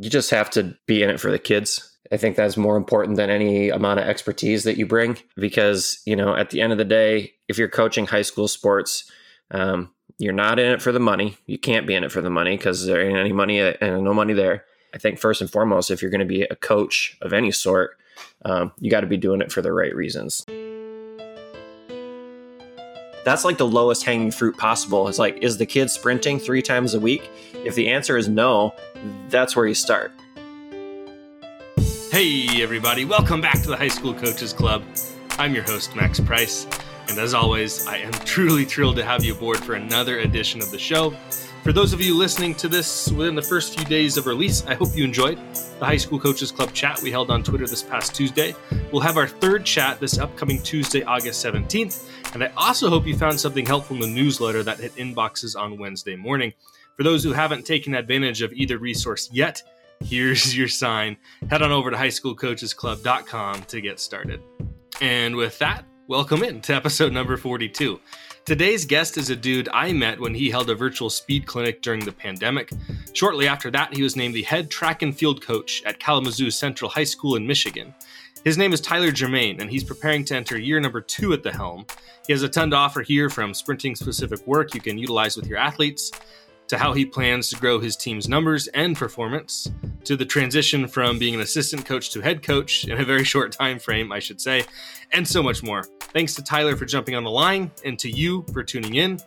you just have to be in it for the kids. I think that's more important than any amount of expertise that you bring because, you know, at the end of the day, if you're coaching high school sports, um, you're not in it for the money. You can't be in it for the money because there ain't any money uh, and no money there. I think first and foremost, if you're going to be a coach of any sort, um, you got to be doing it for the right reasons. That's like the lowest hanging fruit possible. It's like, is the kid sprinting three times a week? If the answer is no, that's where you start. Hey, everybody, welcome back to the High School Coaches Club. I'm your host, Max Price, and as always, I am truly thrilled to have you aboard for another edition of the show. For those of you listening to this within the first few days of release, I hope you enjoyed the High School Coaches Club chat we held on Twitter this past Tuesday. We'll have our third chat this upcoming Tuesday, August 17th, and I also hope you found something helpful in the newsletter that hit inboxes on Wednesday morning. For those who haven't taken advantage of either resource yet, here's your sign. Head on over to highschoolcoachesclub.com to get started. And with that, welcome in to episode number 42. Today's guest is a dude I met when he held a virtual speed clinic during the pandemic. Shortly after that, he was named the head track and field coach at Kalamazoo Central High School in Michigan. His name is Tyler Germain, and he's preparing to enter year number two at the helm. He has a ton to offer here from sprinting specific work you can utilize with your athletes to how he plans to grow his team's numbers and performance, to the transition from being an assistant coach to head coach in a very short time frame, I should say, and so much more. Thanks to Tyler for jumping on the line and to you for tuning in.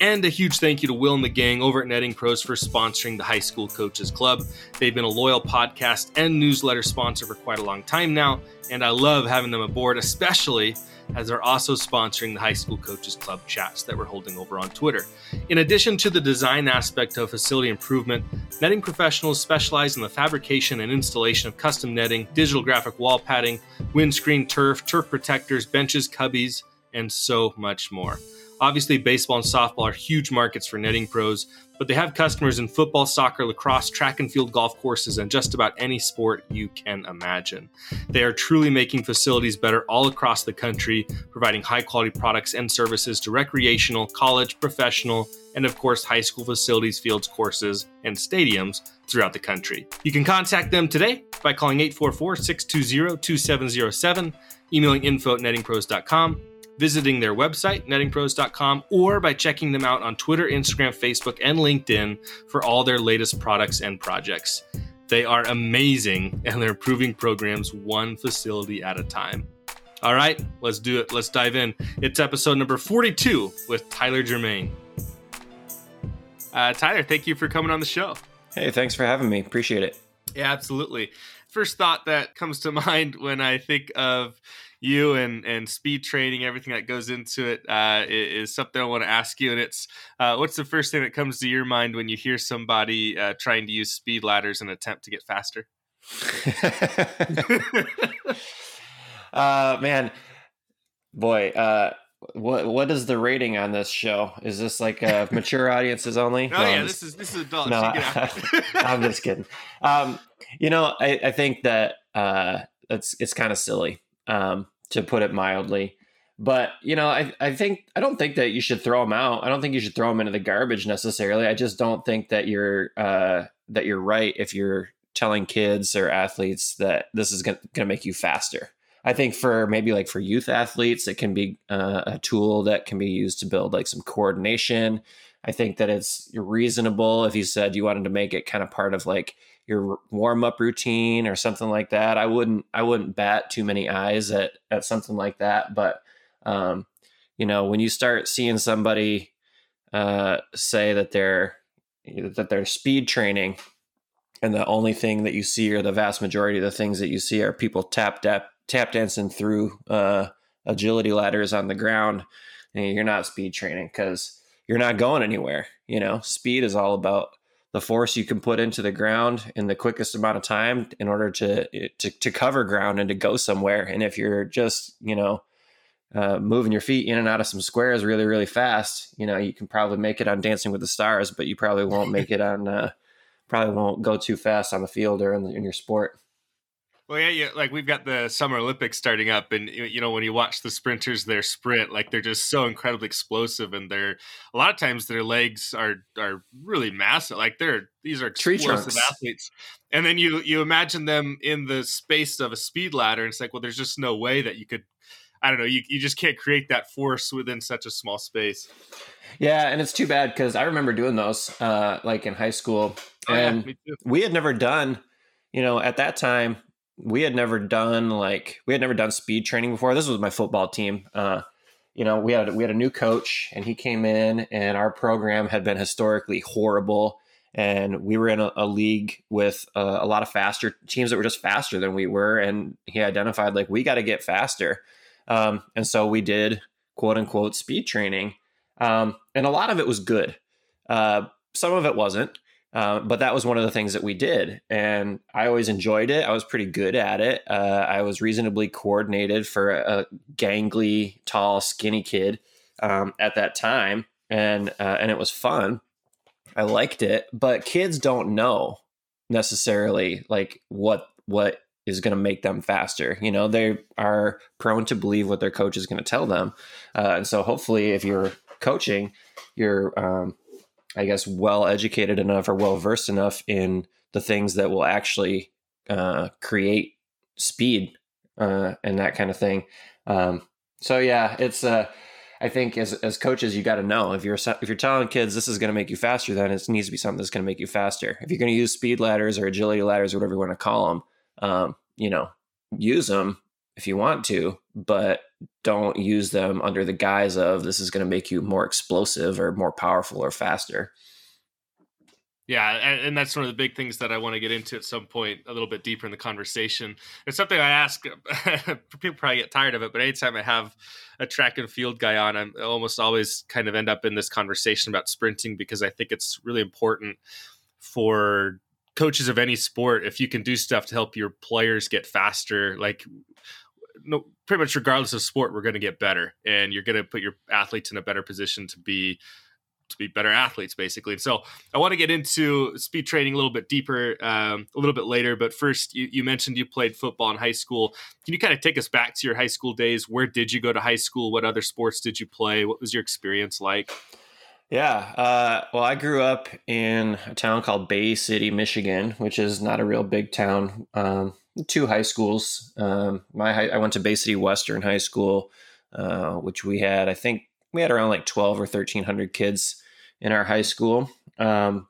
And a huge thank you to Will and the gang over at Netting Pros for sponsoring the High School Coaches Club. They've been a loyal podcast and newsletter sponsor for quite a long time now, and I love having them aboard, especially as they're also sponsoring the High School Coaches Club chats that we're holding over on Twitter. In addition to the design aspect of facility improvement, netting professionals specialize in the fabrication and installation of custom netting, digital graphic wall padding, windscreen turf, turf protectors, benches, cubbies, and so much more. Obviously, baseball and softball are huge markets for netting pros, but they have customers in football, soccer, lacrosse, track and field golf courses, and just about any sport you can imagine. They are truly making facilities better all across the country, providing high quality products and services to recreational, college, professional, and of course, high school facilities, fields, courses, and stadiums throughout the country. You can contact them today by calling 844 620 2707, emailing info at nettingpros.com visiting their website, nettingpros.com, or by checking them out on Twitter, Instagram, Facebook, and LinkedIn for all their latest products and projects. They are amazing and they're improving programs one facility at a time. All right, let's do it. Let's dive in. It's episode number 42 with Tyler Germain. Uh, Tyler, thank you for coming on the show. Hey, thanks for having me. Appreciate it. Yeah, absolutely. First thought that comes to mind when I think of you and and speed training, everything that goes into it, uh, is something I want to ask you. And it's uh, what's the first thing that comes to your mind when you hear somebody uh, trying to use speed ladders and attempt to get faster? uh, man, boy, uh, what what is the rating on this show? Is this like uh, mature audiences only? Oh no, yeah, this is this is adult. No, I'm just kidding. Um, you know, I, I think that uh, it's it's kind of silly um, to put it mildly. But you know, I I think I don't think that you should throw them out. I don't think you should throw them into the garbage necessarily. I just don't think that you're uh, that you're right if you're telling kids or athletes that this is going to make you faster. I think for maybe like for youth athletes, it can be uh, a tool that can be used to build like some coordination. I think that it's reasonable if you said you wanted to make it kind of part of like your warm up routine or something like that. I wouldn't I wouldn't bat too many eyes at at something like that. But um, you know, when you start seeing somebody uh, say that they're that they're speed training, and the only thing that you see or the vast majority of the things that you see are people tap tap tap dancing through uh, agility ladders on the ground, and you're not speed training because you're not going anywhere. You know, speed is all about the force you can put into the ground in the quickest amount of time in order to to, to cover ground and to go somewhere. And if you're just you know uh, moving your feet in and out of some squares really really fast, you know you can probably make it on Dancing with the Stars, but you probably won't make it on uh, probably won't go too fast on the field or in, the, in your sport. Well, yeah, yeah, like we've got the Summer Olympics starting up, and you know when you watch the sprinters, their sprint, like they're just so incredibly explosive, and they're a lot of times their legs are are really massive. Like they're these are Tree explosive trunks. athletes, and then you you imagine them in the space of a speed ladder, and it's like, well, there's just no way that you could. I don't know. You, you just can't create that force within such a small space. Yeah, and it's too bad because I remember doing those uh, like in high school, Oh, yeah, and me we had never done, you know, at that time we had never done like we had never done speed training before. This was my football team. Uh, you know, we had we had a new coach, and he came in, and our program had been historically horrible, and we were in a, a league with uh, a lot of faster teams that were just faster than we were, and he identified like we got to get faster, um, and so we did quote unquote speed training, um, and a lot of it was good. Uh, some of it wasn't. Uh, but that was one of the things that we did. And I always enjoyed it. I was pretty good at it. Uh, I was reasonably coordinated for a, a gangly, tall, skinny kid um, at that time. And, uh, and it was fun. I liked it. But kids don't know necessarily like what, what is going to make them faster. You know, they are prone to believe what their coach is going to tell them. Uh, and so hopefully, if you're coaching, you're, um, I guess, well educated enough or well versed enough in the things that will actually uh, create speed uh, and that kind of thing. Um, so yeah, it's. Uh, I think as as coaches, you got to know if you're if you're telling kids this is going to make you faster, then it needs to be something that's going to make you faster. If you're going to use speed ladders or agility ladders or whatever you want to call them, um, you know, use them if you want to, but don't use them under the guise of this is going to make you more explosive or more powerful or faster. Yeah, and, and, that's one of the big things that I want to get into at some point, a little bit deeper in the conversation. It's something I ask. people probably get tired of it, but anytime I have a track and field guy on, I'm, I almost always kind of end up in this conversation about sprinting because I think it's really important for coaches of any sport if you can do stuff to help your players get faster. Like, no, pretty much regardless of sport, we're going to get better, and you're going to put your athletes in a better position to be to be better athletes, basically. And so I want to get into speed training a little bit deeper um, a little bit later. But first, you, you, mentioned you played football in high school. Can you kind of take us back to your high school days? Where did you go to high school? What other sports did you play? What was your experience like? Yeah. Uh, well, I grew up in a town called Bay City, Michigan, which is not a real big town. Um, two high schools. Um, my high, I went to Bay City Western High School, uh, which we had, I think, we had around like 12 or 1300 kids in our high school. Um,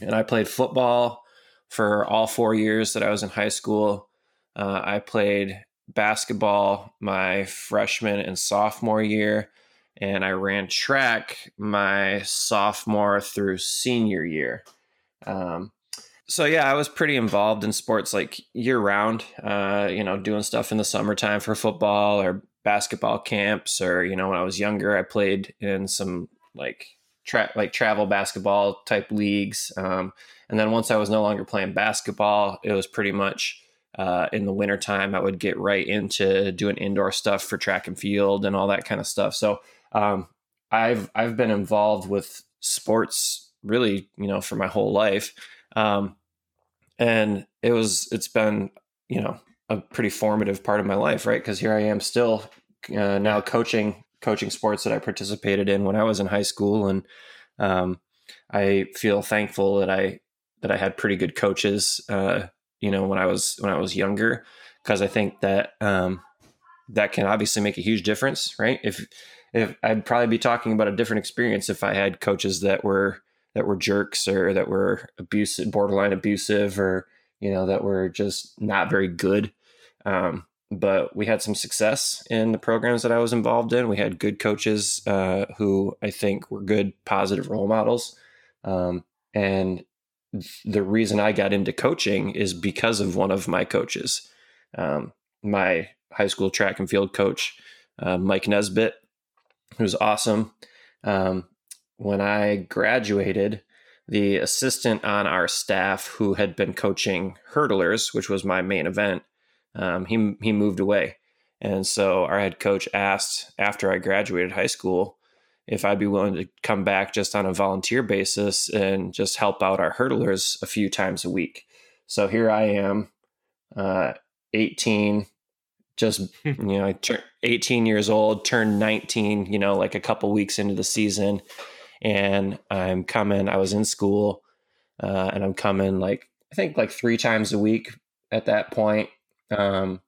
and i played football for all four years that i was in high school. Uh, i played basketball my freshman and sophomore year and i ran track my sophomore through senior year. Um, so yeah i was pretty involved in sports like year round uh, you know doing stuff in the summertime for football or basketball camps or you know when I was younger I played in some like tra- like travel basketball type leagues um, and then once I was no longer playing basketball it was pretty much uh, in the wintertime I would get right into doing indoor stuff for track and field and all that kind of stuff. So um, I've I've been involved with sports really you know for my whole life um, and it was it's been you know a pretty formative part of my life, right? Because here I am still uh, now coaching coaching sports that I participated in when I was in high school, and um, I feel thankful that I that I had pretty good coaches, uh, you know, when I was when I was younger, because I think that um, that can obviously make a huge difference, right? If if I'd probably be talking about a different experience if I had coaches that were that were jerks or that were abusive, borderline abusive, or you know that were just not very good um, but we had some success in the programs that I was involved in. We had good coaches uh, who I think were good, positive role models. Um, and the reason I got into coaching is because of one of my coaches, um, my high school track and field coach, uh, Mike Nesbitt, who's awesome. Um, when I graduated, the assistant on our staff who had been coaching hurdlers, which was my main event, um, he he moved away, and so our head coach asked after I graduated high school if I'd be willing to come back just on a volunteer basis and just help out our hurdlers a few times a week. So here I am, uh, 18, just you know, I turned 18 years old, turned 19, you know, like a couple weeks into the season, and I'm coming. I was in school, uh, and I'm coming like I think like three times a week at that point um,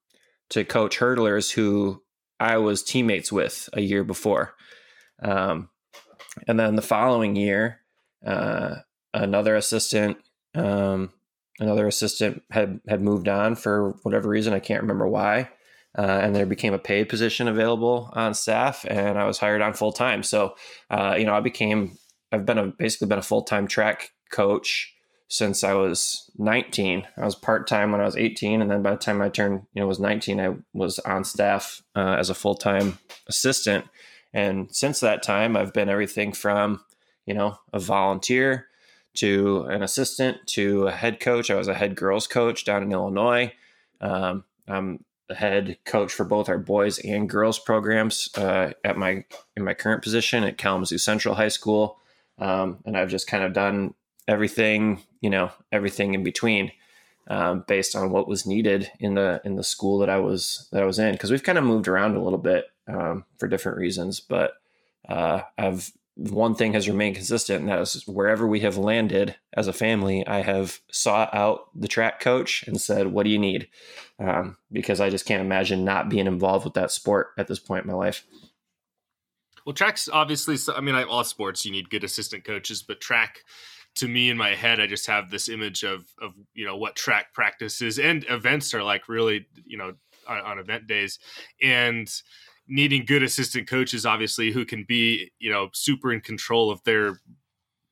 to coach hurdlers who I was teammates with a year before. Um, and then the following year, uh, another assistant, um, another assistant had had moved on for whatever reason. I can't remember why. Uh, and there became a paid position available on staff, and I was hired on full time. So, uh, you know, I became I've been a basically been a full time track coach since I was 19. I was part time when I was 18, and then by the time I turned, you know, was 19, I was on staff uh, as a full time assistant. And since that time, I've been everything from, you know, a volunteer to an assistant to a head coach. I was a head girls coach down in Illinois. Um, I'm head coach for both our boys and girls programs uh, at my in my current position at Kalamazoo Central High School, um, and I've just kind of done everything, you know, everything in between, um, based on what was needed in the in the school that I was that I was in. Because we've kind of moved around a little bit um, for different reasons, but uh, I've one thing has remained consistent, and that is wherever we have landed as a family, I have sought out the track coach and said, "What do you need?" Um, because I just can't imagine not being involved with that sport at this point in my life. Well, track's obviously. I mean, all sports you need good assistant coaches, but track, to me in my head, I just have this image of of you know what track practices and events are like. Really, you know, on, on event days, and needing good assistant coaches, obviously, who can be, you know, super in control of their,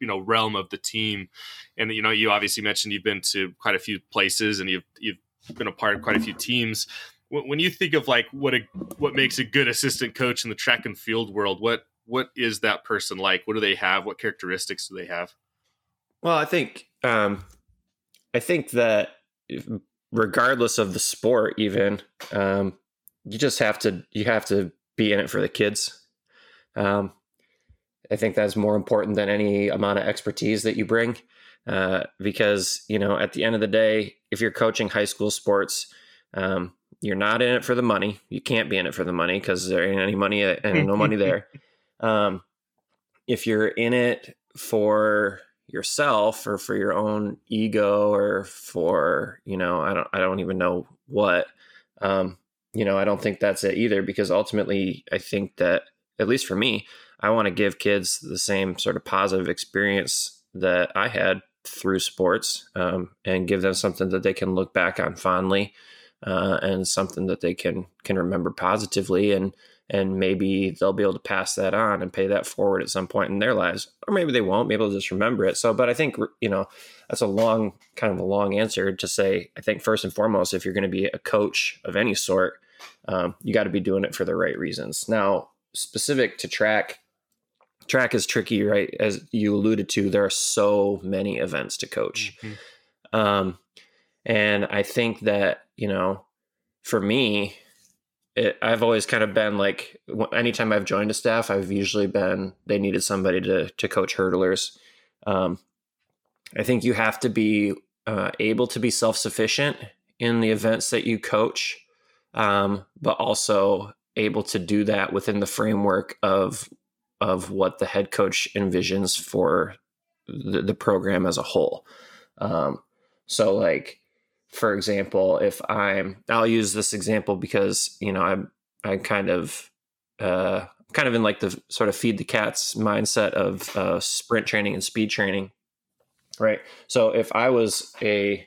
you know, realm of the team. And you know, you obviously mentioned you've been to quite a few places and you've you've been a part of quite a few teams. When you think of like what a what makes a good assistant coach in the track and field world, what what is that person like? What do they have? What characteristics do they have? Well, I think um, I think that regardless of the sport, even um, you just have to you have to be in it for the kids. Um, I think that's more important than any amount of expertise that you bring, uh, because you know at the end of the day, if you're coaching high school sports, um, you're not in it for the money. You can't be in it for the money because there ain't any money uh, and no money there. Um, if you're in it for yourself or for your own ego or for you know I don't I don't even know what um, you know, I don't think that's it either because ultimately I think that at least for me, I want to give kids the same sort of positive experience that I had through sports um, and give them something that they can look back on fondly uh, and something that they can can remember positively and and maybe they'll be able to pass that on and pay that forward at some point in their lives or maybe they won't maybe they'll just remember it. So but i think you know that's a long kind of a long answer to say i think first and foremost if you're going to be a coach of any sort um, you got to be doing it for the right reasons. Now specific to track track is tricky right? As you alluded to there are so many events to coach. Mm-hmm. um, and i think that you know for me it, I've always kind of been like, anytime I've joined a staff, I've usually been they needed somebody to to coach hurdlers. Um, I think you have to be uh, able to be self sufficient in the events that you coach, um, but also able to do that within the framework of of what the head coach envisions for the, the program as a whole. Um, so, like for example, if I'm, I'll use this example because you know I'm I'm kind of uh, kind of in like the sort of feed the cats mindset of uh, sprint training and speed training, right? So if I was a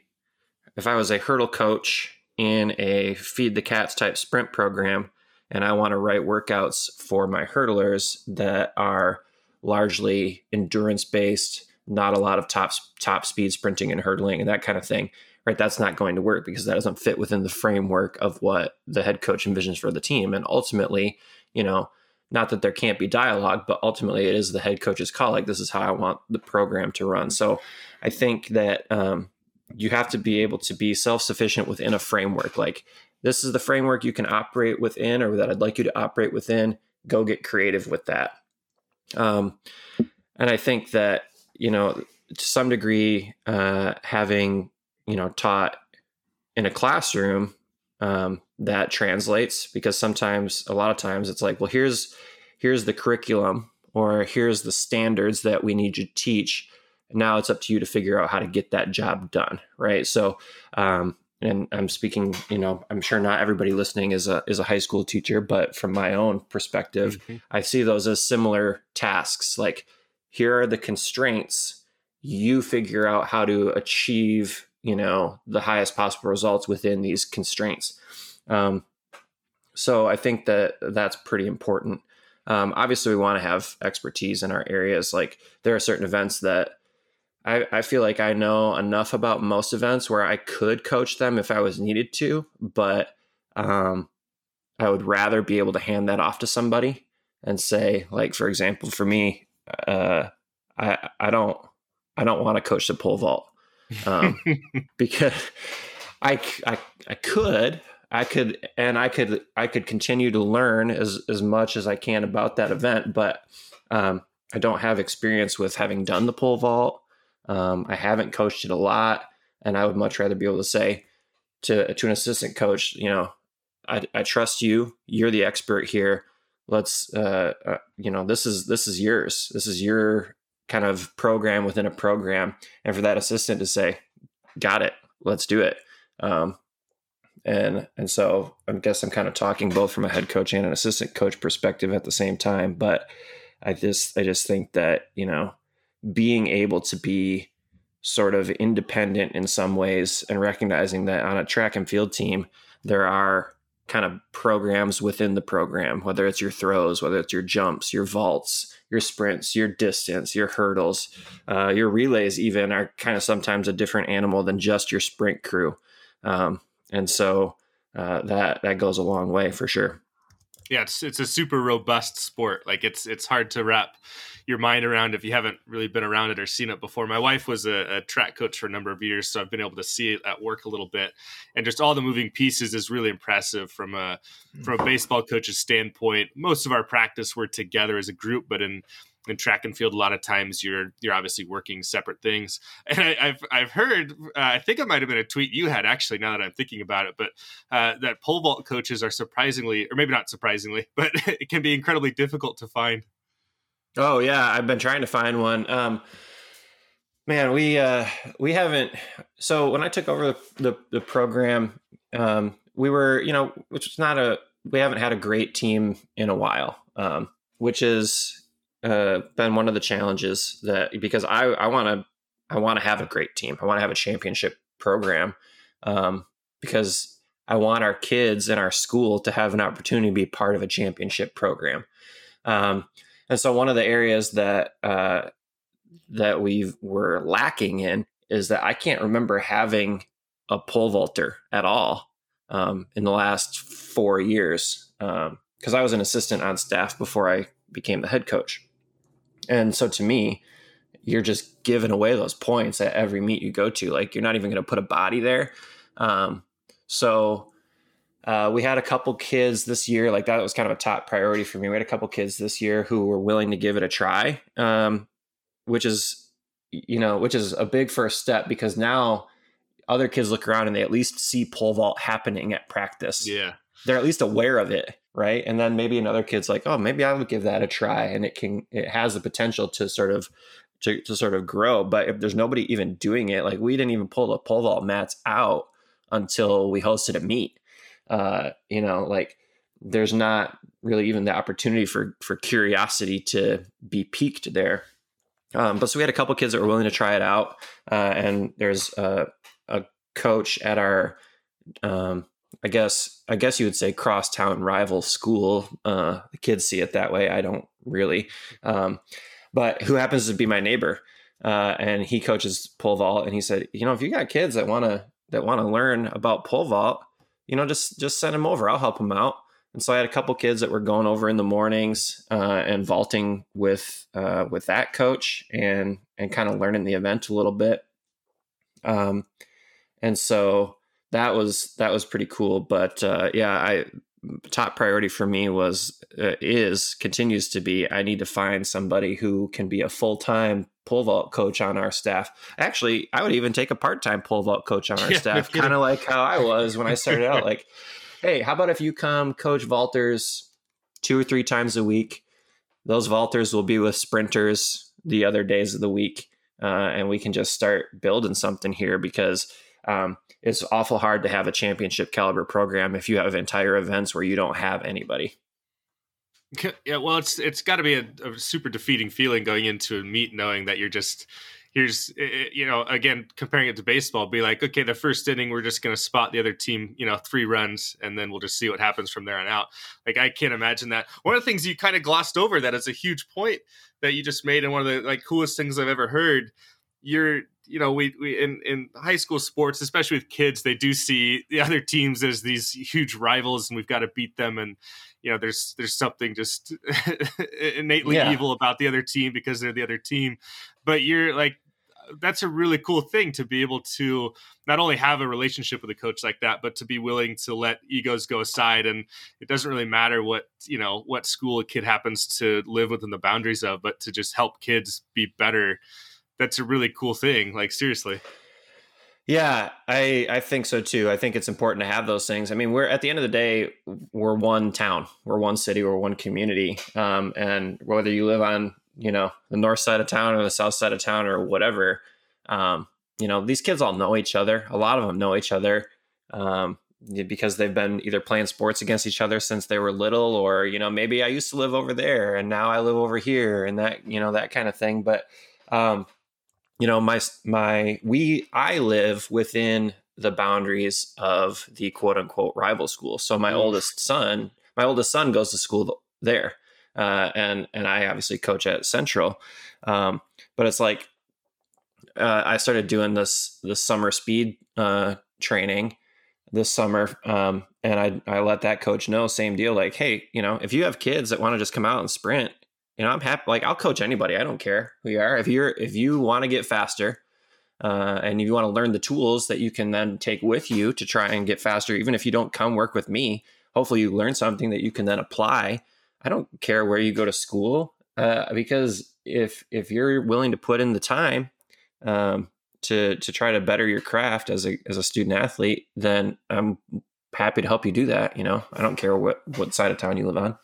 if I was a hurdle coach in a feed the cats type sprint program, and I want to write workouts for my hurdlers that are largely endurance based, not a lot of top top speed sprinting and hurdling and that kind of thing right? That's not going to work because that doesn't fit within the framework of what the head coach envisions for the team. And ultimately, you know, not that there can't be dialogue, but ultimately it is the head coach's call. Like, this is how I want the program to run. So I think that um, you have to be able to be self sufficient within a framework. Like, this is the framework you can operate within, or that I'd like you to operate within. Go get creative with that. Um, and I think that, you know, to some degree, uh, having you know taught in a classroom um, that translates because sometimes a lot of times it's like well here's here's the curriculum or here's the standards that we need you to teach. Now it's up to you to figure out how to get that job done right? So um, and i'm speaking you know i'm sure not everybody listening is a is a high school teacher but from my own perspective mm-hmm. i see those as similar tasks. Like here are the constraints. You figure out how to achieve you know the highest possible results within these constraints. Um, so i think that that's pretty important. Um, obviously we want to have expertise in our areas. Like there are certain events that I, I feel like i know enough about most events where i could coach them if i was needed to but um, i would rather be able to hand that off to somebody and say like for example for me uh, i i don't i don't want to coach the pole vault um, because I, I I could I could and I could I could continue to learn as as much as I can about that event, but um, I don't have experience with having done the pole vault. Um, I haven't coached it a lot, and I would much rather be able to say to to an assistant coach, you know, I, I trust you. You're the expert here. Let's uh, uh, you know this is this is yours. This is your kind of program within a program and for that assistant to say got it. Let's do it. Um, and and so i guess i'm kind of talking both from a head coach and an assistant coach perspective at the same time but i just i just think that you know being able to be sort of independent in some ways and recognizing that on a track and field team there are kind of programs within the program whether it's your throws whether it's your jumps your vaults your sprints, your distance, your hurdles, uh, your relays, even are kind of sometimes a different animal than just your sprint crew. Um, and so uh, that that goes a long way for sure. Yeah, it's it's a super robust sport. Like it's it's hard to wrap your mind around if you haven't really been around it or seen it before. My wife was a, a, track coach for a number of years, so I've been able to see it at work a little bit, and just all the moving pieces is really impressive from a from a baseball coach's standpoint. Most of our practice we're together as a group, but in in track and field, a lot of times you're you're obviously working separate things. And I, have I've heard, uh, I think it might have been a tweet you had actually. Now that I'm thinking about it, but uh, that pole vault coaches are surprisingly, or maybe not surprisingly, but it can be incredibly difficult to find. Oh yeah, I've been trying to find one. Um, man, we uh, we haven't. So when I took over the the, the program, um, we were you know, which is not a we haven't had a great team in a while, um, which has uh, been one of the challenges that because I I want to I want to have a great team. I want to have a championship program um, because I want our kids in our school to have an opportunity to be part of a championship program. Um, and so one of the areas that uh, that we were lacking in is that I can't remember having a pole vaulter at all um, in the last four years because um, I was an assistant on staff before I became the head coach. And so to me, you're just giving away those points at every meet you go to. Like you're not even going to put a body there. Um, so uh, we had a couple kids this year, like that was kind of a top priority for me. We had a couple kids this year who were willing to give it a try, um, which is, you know, which is a big first step because now other kids look around and they at least see pole vault happening at practice. Yeah. They're at least aware of it, right? And then maybe another kid's like, oh, maybe I would give that a try, and it can, it has the potential to sort of, to, to sort of grow. But if there's nobody even doing it, like we didn't even pull the pole vault mats out until we hosted a meet uh, you know, like there's not really even the opportunity for for curiosity to be piqued there. Um, but so we had a couple kids that were willing to try it out, uh, and there's a, a, coach at our, um, I guess I guess you would say crosstown rival school. Uh, the kids see it that way. I don't really, um, but who happens to be my neighbor, uh, and he coaches pole vault, and he said, you know, if you got kids that want to that want to learn about pole vault, you know, just just send them over. I'll help them out. And so I had a couple kids that were going over in the mornings uh, and vaulting with uh, with that coach and and kind of learning the event a little bit. Um, and so that was that was pretty cool. But uh, yeah, I top priority for me was uh, is continues to be I need to find somebody who can be a full time pole vault coach on our staff. Actually, I would even take a part time pole vault coach on our yeah, staff, kind of like how I was when I started out. Like, hey, how about if you come coach vaulters two or three times a week? Those vaulters will be with sprinters the other days of the week, uh, and we can just start building something here because um, it's awful hard to have a championship caliber program if you have entire events where you don't have anybody. Yeah, well, it's it's got to be a, a, super defeating feeling going into a meet knowing that you're just here's you know again comparing it to baseball be like okay the first inning we're just going to spot the other team you know three runs and then we'll just see what happens from there on out like i can't imagine that one of the things you kind of glossed over that is a huge point that you just made and one of the like coolest things i've ever heard you're you know we, we in in high school sports especially with kids they do see the other teams as these huge rivals and we've got to beat them and you know there's there's something just innately yeah. evil about the other team because they're the other team but you're like that's a really cool thing to be able to not only have a relationship with a coach like that but to be willing to let egos go aside and it doesn't really matter what you know what school a kid happens to live within the boundaries of but to just help kids be better that's a really cool thing. Like seriously. Yeah, I I think so too. I think it's important to have those things. I mean, we're at the end of the day, we're one town, we're one city, we're one community, um, and whether you live on you know the north side of town or the south side of town or whatever, um, you know these kids all know each other. A lot of them know each other um, because they've been either playing sports against each other since they were little, or you know maybe I used to live over there and now I live over here, and that you know that kind of thing. But um, you know my my we i live within the boundaries of the quote unquote rival school so my mm. oldest son my oldest son goes to school there uh, and and i obviously coach at central um, but it's like uh, i started doing this this summer speed uh, training this summer um, and I, I let that coach know same deal like hey you know if you have kids that want to just come out and sprint you know, I'm happy. Like I'll coach anybody. I don't care who you are. If you're if you want to get faster, uh, and you want to learn the tools that you can then take with you to try and get faster, even if you don't come work with me, hopefully you learn something that you can then apply. I don't care where you go to school uh, because if if you're willing to put in the time um, to to try to better your craft as a as a student athlete, then I'm happy to help you do that. You know, I don't care what what side of town you live on.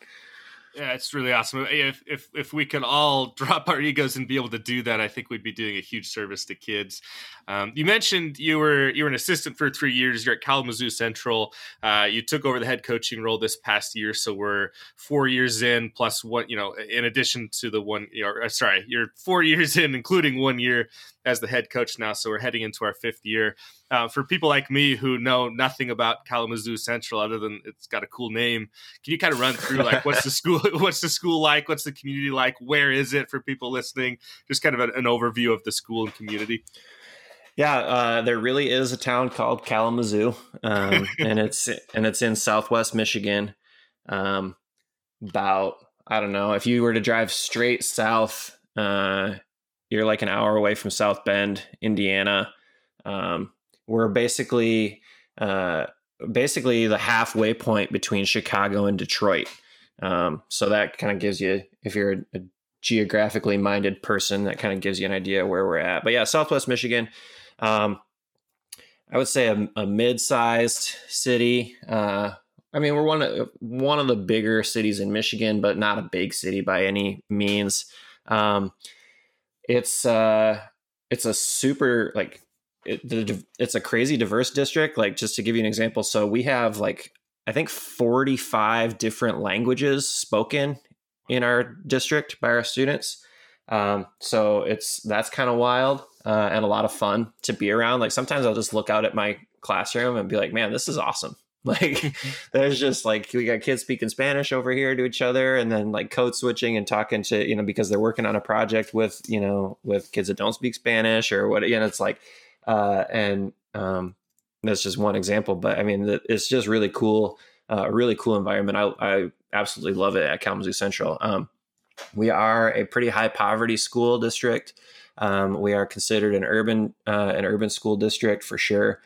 Yeah, it's really awesome. If if if we could all drop our egos and be able to do that, I think we'd be doing a huge service to kids. Um, you mentioned you were you were an assistant for three years. You're at Kalamazoo Central. Uh, you took over the head coaching role this past year, so we're four years in plus one. You know, in addition to the one. You know, sorry, you're four years in, including one year as the head coach now. So we're heading into our fifth year. Uh, for people like me who know nothing about Kalamazoo Central other than it's got a cool name, can you kind of run through like what's the school, what's the school like, what's the community like, where is it for people listening? Just kind of an, an overview of the school and community. Yeah, uh, there really is a town called Kalamazoo, um, and it's and it's in Southwest Michigan. Um, about I don't know if you were to drive straight south, uh, you're like an hour away from South Bend, Indiana. Um, we're basically uh, basically the halfway point between Chicago and Detroit. Um, so that kind of gives you, if you're a, a geographically minded person, that kind of gives you an idea where we're at. But yeah, Southwest Michigan. Um, I would say a, a mid-sized city. Uh, I mean, we're one of one of the bigger cities in Michigan, but not a big city by any means. Um, it's uh, it's a super like it, it's a crazy diverse district. Like just to give you an example, so we have like I think 45 different languages spoken in our district by our students. Um, so it's that's kind of wild uh, and a lot of fun to be around. Like sometimes I'll just look out at my classroom and be like, man, this is awesome. Like there's just like we got kids speaking Spanish over here to each other and then like code switching and talking to, you know, because they're working on a project with, you know, with kids that don't speak Spanish or what, you know, it's like, uh, and um, that's just one example, but I mean, it's just really cool, uh, a really cool environment. I, I absolutely love it at Kalamazoo Central. Um, we are a pretty high poverty school district. Um, we are considered an urban uh, an urban school district for sure,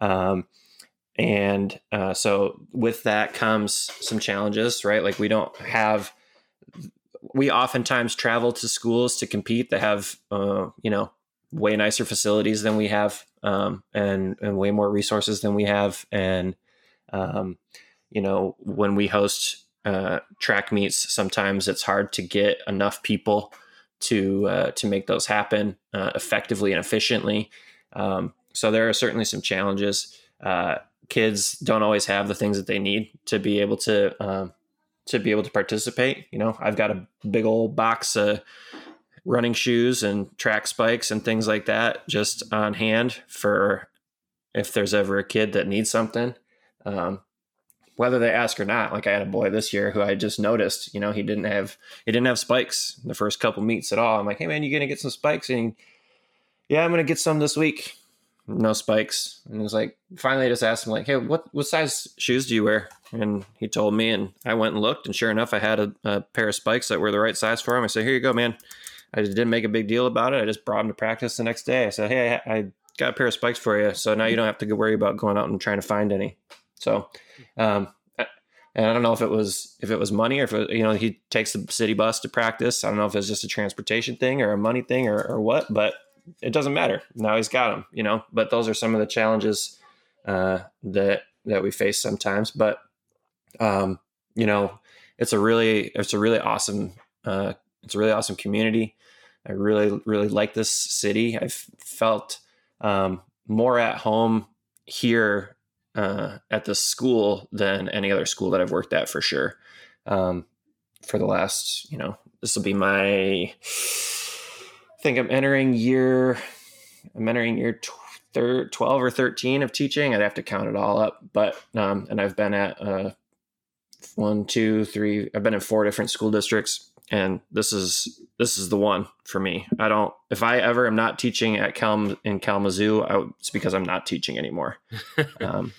um, and uh, so with that comes some challenges, right? Like we don't have, we oftentimes travel to schools to compete that have, uh, you know, way nicer facilities than we have, um, and and way more resources than we have, and um, you know, when we host uh, track meets, sometimes it's hard to get enough people to uh, to make those happen uh, effectively and efficiently. Um, so there are certainly some challenges. Kids don't always have the things that they need to be able to um, to be able to participate. You know, I've got a big old box of running shoes and track spikes and things like that just on hand for if there's ever a kid that needs something. Um, whether they ask or not. Like I had a boy this year who I just noticed, you know, he didn't have he didn't have spikes the first couple meets at all. I'm like, hey man, you gonna get some spikes? And yeah, I'm gonna get some this week. No spikes. And he was like, finally I just asked him, like, hey, what what size shoes do you wear? And he told me and I went and looked and sure enough I had a, a pair of spikes that were the right size for him. I said, Here you go, man. I just didn't make a big deal about it. I just brought him to practice the next day. I said, Hey, I, I got a pair of spikes for you. So now you don't have to worry about going out and trying to find any. So, um, and I don't know if it was if it was money or if it, you know he takes the city bus to practice. I don't know if it's just a transportation thing or a money thing or, or what, but it doesn't matter. Now he's got him, you know. But those are some of the challenges uh, that that we face sometimes. But um, you know, it's a really it's a really awesome uh, it's a really awesome community. I really really like this city. I've felt um, more at home here uh, at the school than any other school that I've worked at for sure. Um, for the last, you know, this will be my, think I'm entering year, I'm entering year tw- 12 or 13 of teaching. I'd have to count it all up, but, um, and I've been at, uh, one, two, three, I've been in four different school districts and this is this is the one for me. I don't if I ever am not teaching at Cal in Kalamazoo, I, it's because I'm not teaching anymore. um,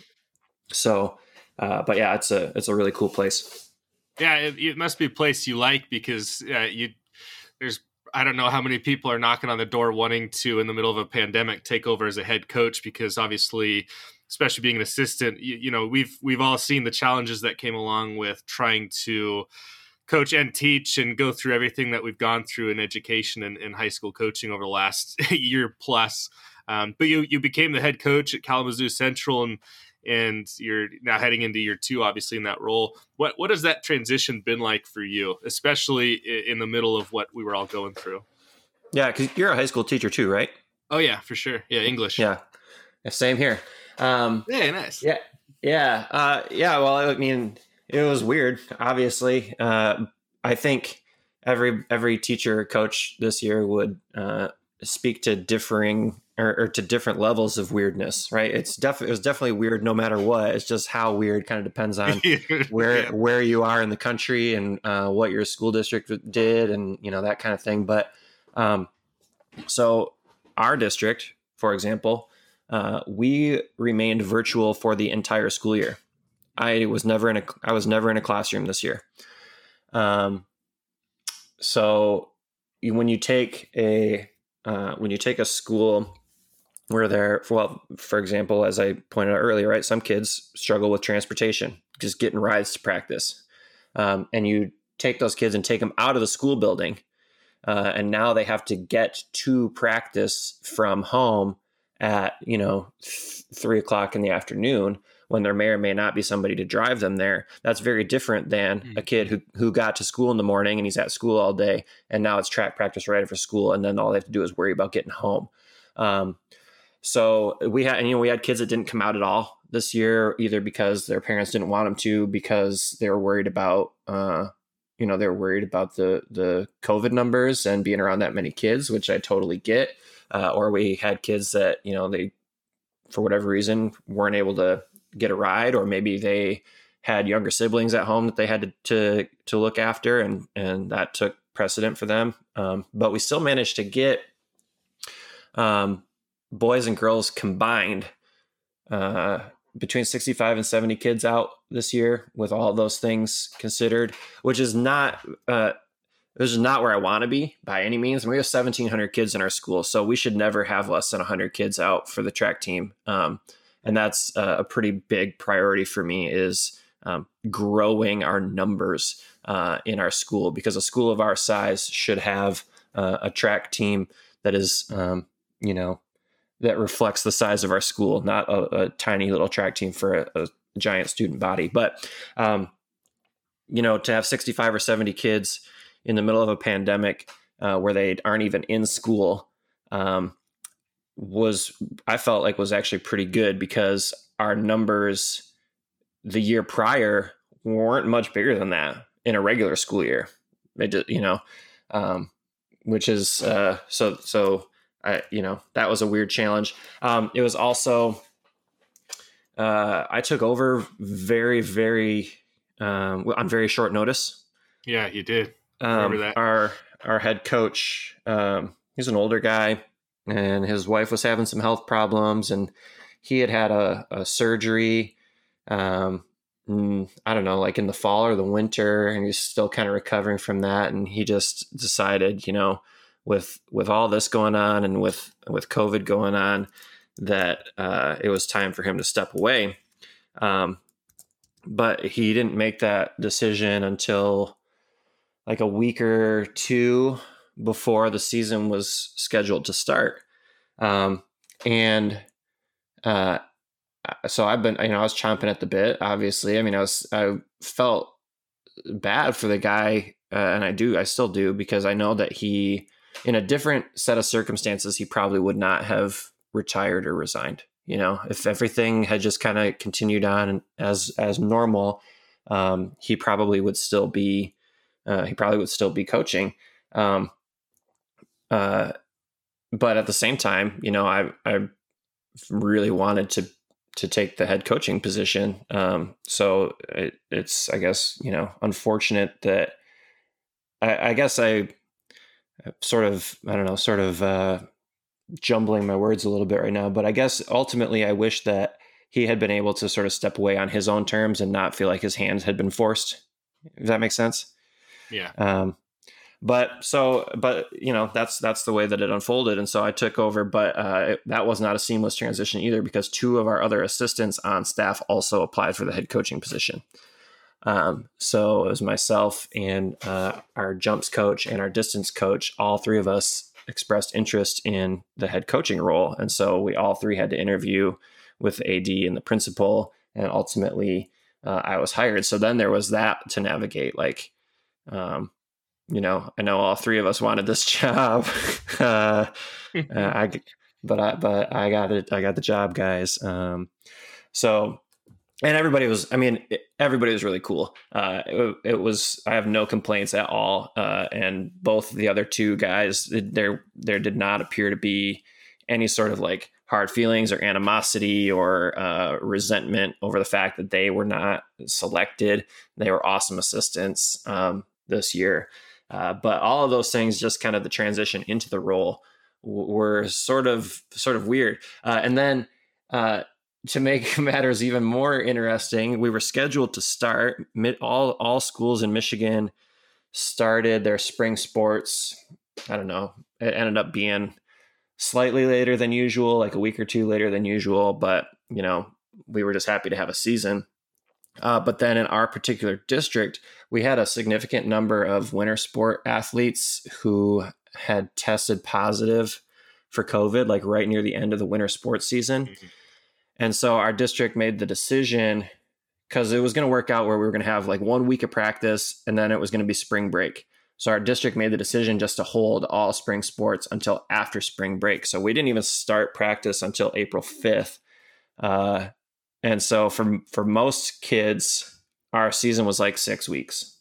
so, uh, but yeah, it's a it's a really cool place. Yeah, it, it must be a place you like because uh, you there's I don't know how many people are knocking on the door wanting to in the middle of a pandemic take over as a head coach because obviously especially being an assistant you, you know we've we've all seen the challenges that came along with trying to coach and teach and go through everything that we've gone through in education and, and high school coaching over the last year plus. Um, but you you became the head coach at Kalamazoo Central and and you're now heading into year two, obviously in that role. What what has that transition been like for you, especially in the middle of what we were all going through? Yeah, because you're a high school teacher too, right? Oh yeah, for sure. Yeah, English. Yeah, same here. Um, yeah, nice. Yeah, yeah, uh, yeah. Well, I mean, it was weird. Obviously, uh, I think every every teacher coach this year would uh, speak to differing or, or, to different levels of weirdness, right? It's definitely it was definitely weird no matter what. It's just how weird kind of depends on where where you are in the country and uh, what your school district did, and you know that kind of thing. But um, so our district, for example, uh, we remained virtual for the entire school year. I was never in a I was never in a classroom this year. Um, so when you take a uh, when you take a school where they're well for example as i pointed out earlier right some kids struggle with transportation just getting rides to practice. Um, and you take those kids and take them out of the school building uh, and now they have to get to practice from home at you know th- three o'clock in the afternoon when there may or may not be somebody to drive them there that's very different than mm-hmm. a kid who, who got to school in the morning and he's at school all day and now it's track practice right after school and then all they have to do is worry about getting home um, so we had, you know, we had kids that didn't come out at all this year, either because their parents didn't want them to, because they were worried about, uh, you know, they were worried about the the COVID numbers and being around that many kids, which I totally get. Uh, or we had kids that, you know, they, for whatever reason, weren't able to get a ride, or maybe they had younger siblings at home that they had to to, to look after, and and that took precedent for them. Um, but we still managed to get um, boys and girls combined uh, between 65 and 70 kids out this year with all those things considered which is not uh, this is not where i want to be by any means we have 1700 kids in our school so we should never have less than 100 kids out for the track team um, and that's a pretty big priority for me is um, growing our numbers uh, in our school because a school of our size should have uh, a track team that is um, you know that reflects the size of our school not a, a tiny little track team for a, a giant student body. But um, you know to have 65 or 70 kids in the middle of a pandemic uh, where they aren't even in school um, was I felt like was actually pretty good because our numbers the year prior weren't much bigger than that in a regular school year. It just, you know, um, which is uh, so so. I you know that was a weird challenge. Um, it was also uh, I took over very very um, on very short notice. Yeah, you did. Um, our our head coach, um, he's an older guy, and his wife was having some health problems, and he had had a, a surgery. Um, I don't know, like in the fall or the winter, and he's still kind of recovering from that. And he just decided, you know, with with all this going on and with with COVID going on, that uh, it was time for him to step away. Um, but he didn't make that decision until like a week or two before the season was scheduled to start. Um, and uh, so I've been, you know, I was chomping at the bit. Obviously, I mean, I was, I felt bad for the guy, uh, and I do, I still do, because I know that he, in a different set of circumstances, he probably would not have retired or resigned. You know, if everything had just kind of continued on as as normal, um, he probably would still be, uh, he probably would still be coaching. Um, uh, but at the same time, you know, I I really wanted to to take the head coaching position. Um, so it, it's I guess you know unfortunate that I, I guess I sort of I don't know sort of uh, jumbling my words a little bit right now, but I guess ultimately I wish that he had been able to sort of step away on his own terms and not feel like his hands had been forced. If that makes sense. Yeah. Um, but so but you know that's that's the way that it unfolded. And so i took over but uh, it, that was not a seamless transition either because two of our other assistants on staff also applied for the head coaching position. Um, so it was myself and uh, our jumps coach and our distance coach. All three of us expressed interest in the head coaching role. And so we all three had to interview with ad and the principal. And ultimately uh, i was hired. So then there was that to navigate like um, you know, I know all three of us wanted this job. uh, I, but I, but I got it. I got the job, guys. Um, so, and everybody was, I mean, everybody was really cool. Uh, it, it, was, I have no complaints at all. Uh, and both the other two guys, there, there did not appear to be any sort of like hard feelings or animosity or uh, resentment over the fact that they were not selected. They were awesome assistants um, this year. Uh, but all of those things, just kind of the transition into the role, w- were sort of sort of weird. Uh, and then uh, to make matters even more interesting, we were scheduled to start mid, all all schools in Michigan started their spring sports. I don't know. It ended up being slightly later than usual, like a week or two later than usual. But you know, we were just happy to have a season. Uh, but then in our particular district, we had a significant number of winter sport athletes who had tested positive for COVID, like right near the end of the winter sports season. Mm-hmm. And so our district made the decision because it was going to work out where we were going to have like one week of practice and then it was going to be spring break. So our district made the decision just to hold all spring sports until after spring break. So we didn't even start practice until April 5th. Uh, and so for for most kids, our season was like six weeks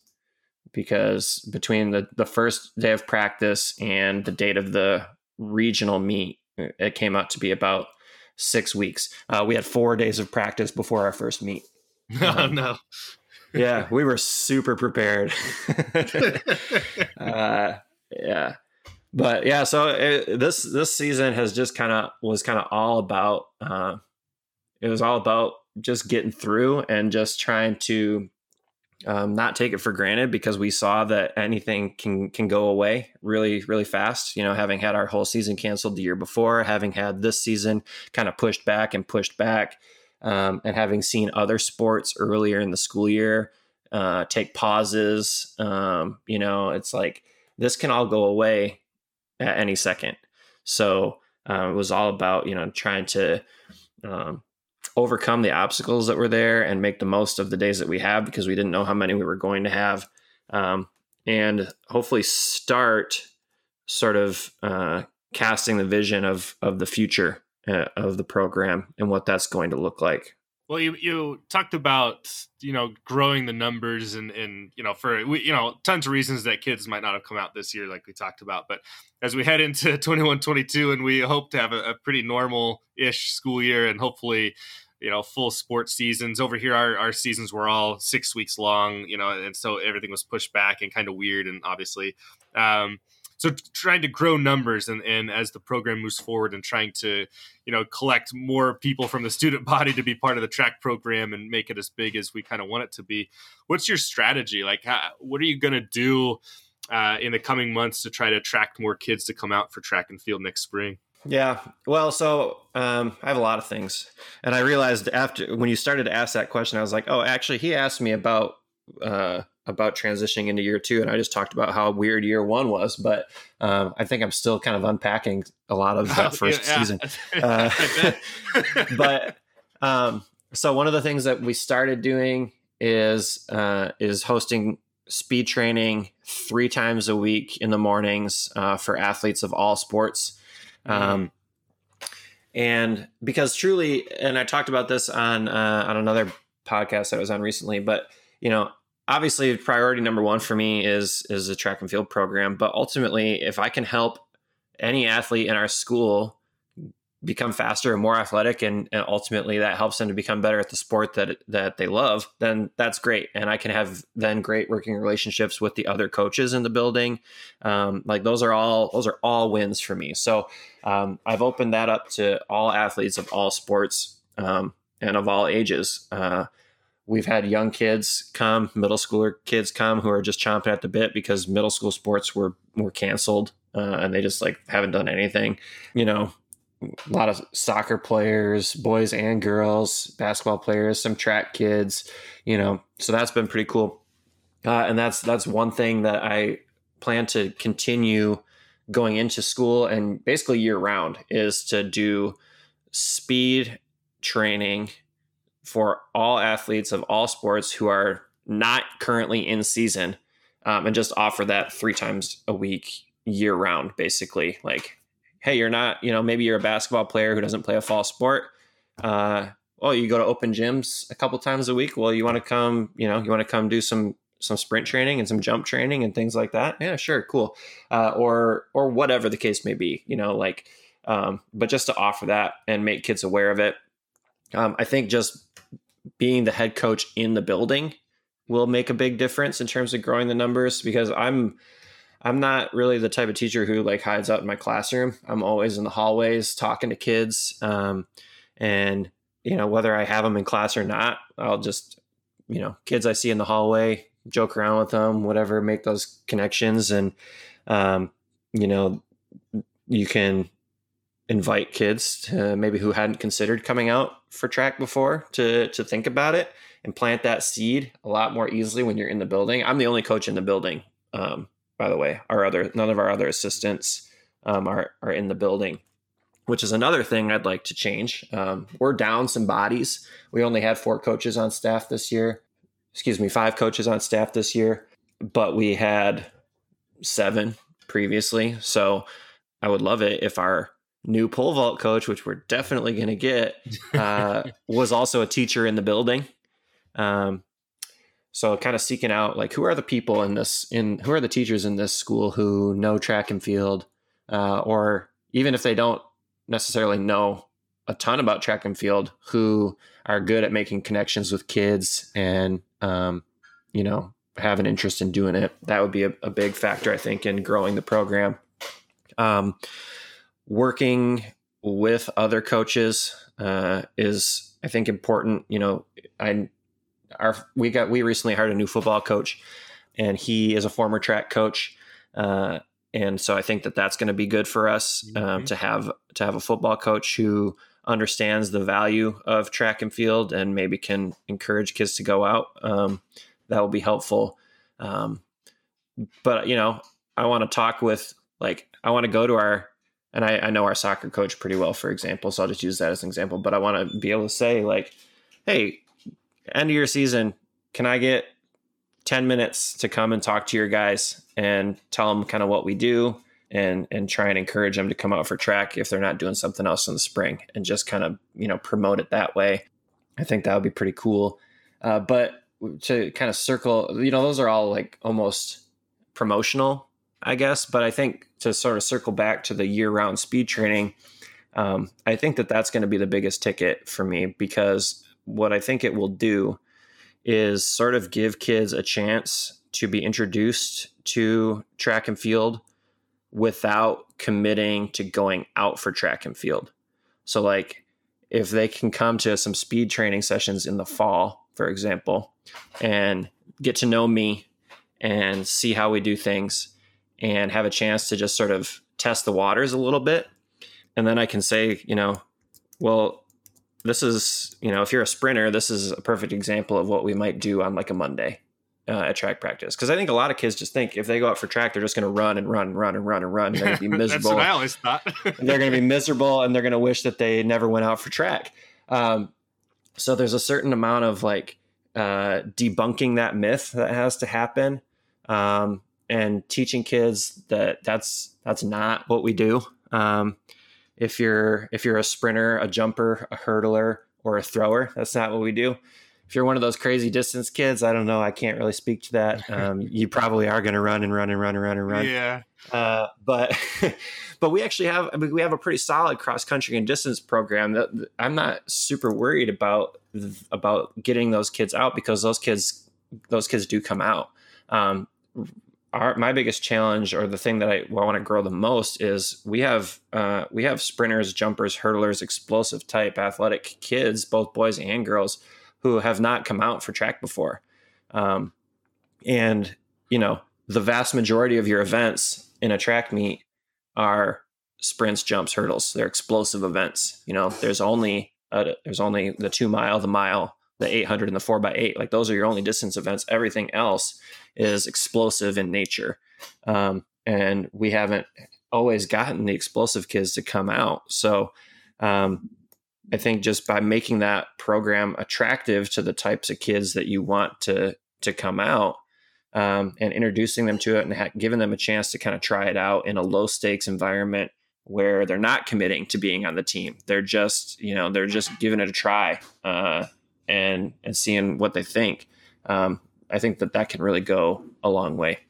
because between the, the first day of practice and the date of the regional meet, it came out to be about six weeks. Uh, we had four days of practice before our first meet. Oh um, no! yeah, we were super prepared. uh, yeah, but yeah. So it, this this season has just kind of was kind of all about uh, it was all about just getting through and just trying to um, not take it for granted because we saw that anything can can go away really really fast. You know, having had our whole season canceled the year before, having had this season kind of pushed back and pushed back, um, and having seen other sports earlier in the school year uh, take pauses, um, you know, it's like this can all go away at any second. So uh, it was all about, you know, trying to um, overcome the obstacles that were there and make the most of the days that we have because we didn't know how many we were going to have. Um, and hopefully start sort of uh, casting the vision of of the future uh, of the program and what that's going to look like. Well, you you talked about you know growing the numbers and and you know for you know tons of reasons that kids might not have come out this year like we talked about, but as we head into 21 22 and we hope to have a, a pretty normal ish school year and hopefully you know full sports seasons. Over here our, our seasons were all six weeks long you know and so everything was pushed back and kind of weird and obviously um, so trying to grow numbers and, and as the program moves forward and trying to you know collect more people from the student body to be part of the track program and make it as big as we kind of want it to be. What's your strategy? Like how, what are you going to do uh, in the coming months to try to attract more kids to come out for track and field next spring yeah. Well, so um, I have a lot of things, and I realized after when you started to ask that question, I was like, oh, actually, he asked me about uh, about transitioning into year two, and I just talked about how weird year one was. But um, I think I'm still kind of unpacking a lot of that first yeah, season. Uh, but um, so one of the things that we started doing is uh, is hosting speed training three times a week in the mornings uh, for athletes of all sports. Mm-hmm. Um, and because truly, and I talked about this on uh, on another podcast I was on recently, but you know, obviously priority number one for me is is a track and field program but ultimately if i can help any athlete in our school become faster and more athletic and, and ultimately that helps them to become better at the sport that that they love then that's great. And i can have then great working relationships with the other coaches in the building. Um, like those are all those are all wins for me. So um, i've opened that up to all athletes of all sports um, and of all ages. Uh, we've had young kids come, middle schooler kids come who are just chomping at the bit because middle school sports were were canceled uh, and they just like haven't done anything. You know, a lot of soccer players, boys and girls, basketball players, some track kids. You know, so that's been pretty cool. Uh, and that's that's one thing that I plan to continue going into school and basically year round is to do speed training for all athletes of all sports who are not currently in season um, and just offer that three times a week year round basically like hey you're not you know maybe you're a basketball player who doesn't play a fall sport. Uh, oh you go to open gyms a couple times a week. Well you want to come you know you want to come do some some sprint training and some jump training and things like that? Yeah sure cool. Uh, or or whatever the case may be you know like um, but just to offer that and make kids aware of it um, i think just being the head coach in the building will make a big difference in terms of growing the numbers because I'm I'm not really the type of teacher who like hides out in my classroom. I'm always in the hallways talking to kids, um, and you know whether I have them in class or not, I'll just you know kids I see in the hallway, joke around with them, whatever, make those connections, and um, you know you can invite kids to maybe who hadn't considered coming out for track before to to think about it and plant that seed a lot more easily when you're in the building. I'm the only coach in the building, um, by the way. Our other none of our other assistants um, are are in the building, which is another thing I'd like to change. Um, we're down some bodies. We only had four coaches on staff this year. Excuse me, five coaches on staff this year, but we had seven previously. So I would love it if our new pole vault coach, which we're definitely going to get, uh, was also a teacher in the building. Um, so kind of seeking out like who are the people in this in who are the teachers in this school who know track and field, uh, or even if they don't necessarily know a ton about track and field, who are good at making connections with kids and um, you know have an interest in doing it. That would be a, a big factor, I think, in growing the program. Um, working with other coaches uh, is I think important. You know, I our we got we recently hired a new football coach, and he is a former track coach, uh, and so I think that that's going to be good for us um, mm-hmm. to have to have a football coach who understands the value of track and field and maybe can encourage kids to go out, um, that will be helpful. Um, but you know, I want to talk with like I want to go to our and I, I know our soccer coach pretty well, for example. So I'll just use that as an example. But I want to be able to say like, hey, end of your season, can I get 10 minutes to come and talk to your guys and tell them kind of what we do and and try and encourage them to come out for track if they're not doing something else in the spring and just kind of you know promote it that way? I think that would be pretty cool. Uh, but to kind of circle you know those are all like almost promotional i guess but i think to sort of circle back to the year round speed training um, i think that that's going to be the biggest ticket for me because what i think it will do is sort of give kids a chance to be introduced to track and field without committing to going out for track and field. So, like, if they can come to some speed training sessions in the fall, for example, and get to know me and see how we do things and have a chance to just sort of test the waters a little bit. And then I can say, you know, well, this is, you know, if you're a sprinter, this is a perfect example of what we might do on like a Monday uh, at track practice. Because I think a lot of kids just think if they go out for track, they're just going to run and run and run and run and run. And they're going to be miserable. That's what I always thought. they're going to be miserable and they're going to wish that they never went out for track. Um, so there's a certain amount of like uh, debunking that myth that has to happen. Um, and teaching kids that that's that's not what we do. Um, if you're if you're a sprinter, a jumper, a hurdler, or a thrower. That's not what we do. If you're one of those crazy distance kids, I don't know. I can't really speak to that. Um, you probably are going to run and run and run and run and run. Yeah. Uh, but but we actually have I mean, we have a pretty solid cross country and distance program that I'm not super worried about about getting those kids out because those kids those kids do come out. Um, our my biggest challenge or the thing that I, want to grow the most is we have uh, we have sprinters, jumpers, hurdlers, explosive type athletic kids, both boys and girls, who have not come out for track before, um, and you know the vast majority of your events in a track meet are sprints, jumps, hurdles. They're explosive events. You know, there's only there's only the two mile, the mile, the 800, and the four by eight. Like those are your only distance events. Everything else is explosive in nature. Um, and we haven't always gotten the explosive kids to come out. So um, I think just by making that program attractive to the types of kids that you want to to come out um, and introducing them to it and ha- giving them a chance to kind of try it out in a low stakes environment where they're not committing to being on the team. They're just, you know, they're just giving it a try uh, and and seeing what they think. Um, I think that that can really go a long way.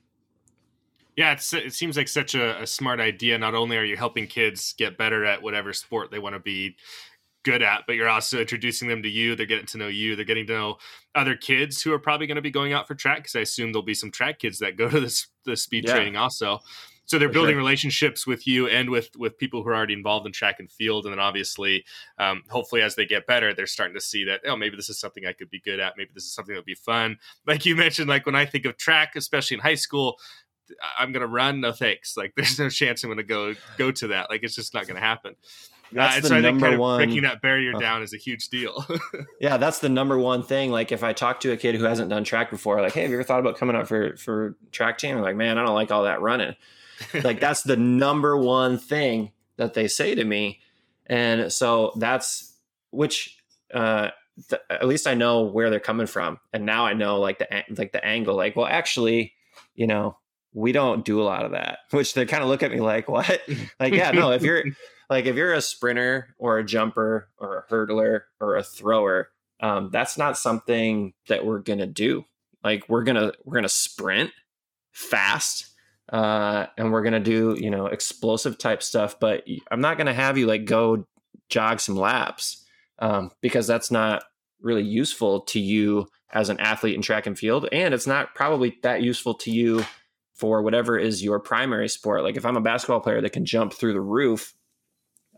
Yeah, it seems like such a, a, smart idea. Not only are you helping kids get better at whatever sport they want to be good at, but you're also introducing them to you. They're getting to know you. They're getting to know other kids who are probably going to be going out for track because I assume there'll be some track kids that go to this the speed yeah. training also. So they're For building sure. relationships with you and with with people who are already involved in track and field, and then obviously, um, hopefully, as they get better, they're starting to see that oh, maybe this is something I could be good at. Maybe this is something that would be fun. Like you mentioned, like when I think of track, especially in high school, I'm gonna run. No thanks. Like there's no chance I'm gonna go go to that. Like it's just not gonna happen. That's uh, the so I think kind of one. breaking that barrier uh, down is a huge deal. yeah, that's the number one thing. Like if I talk to a kid who hasn't done track before, like, hey, have you ever thought about coming out for for track team? I'm like, man, I don't like all that running like that's the number one thing that they say to me. And so that's which uh th- at least I know where they're coming from. And now I know like the like the angle like well actually, you know, we don't do a lot of that. Which they kind of look at me like, "What?" like, yeah, no, if you're like if you're a sprinter or a jumper or a hurdler or a thrower, um, that's not something that we're gonna do. Like we're gonna we're gonna sprint fast uh, and we're gonna do you know explosive type stuff. But I'm not gonna have you like go jog some laps um, because that's not really useful to you as an athlete in track and field, and it's not probably that useful to you for whatever is your primary sport. Like if I'm a basketball player that can jump through the roof,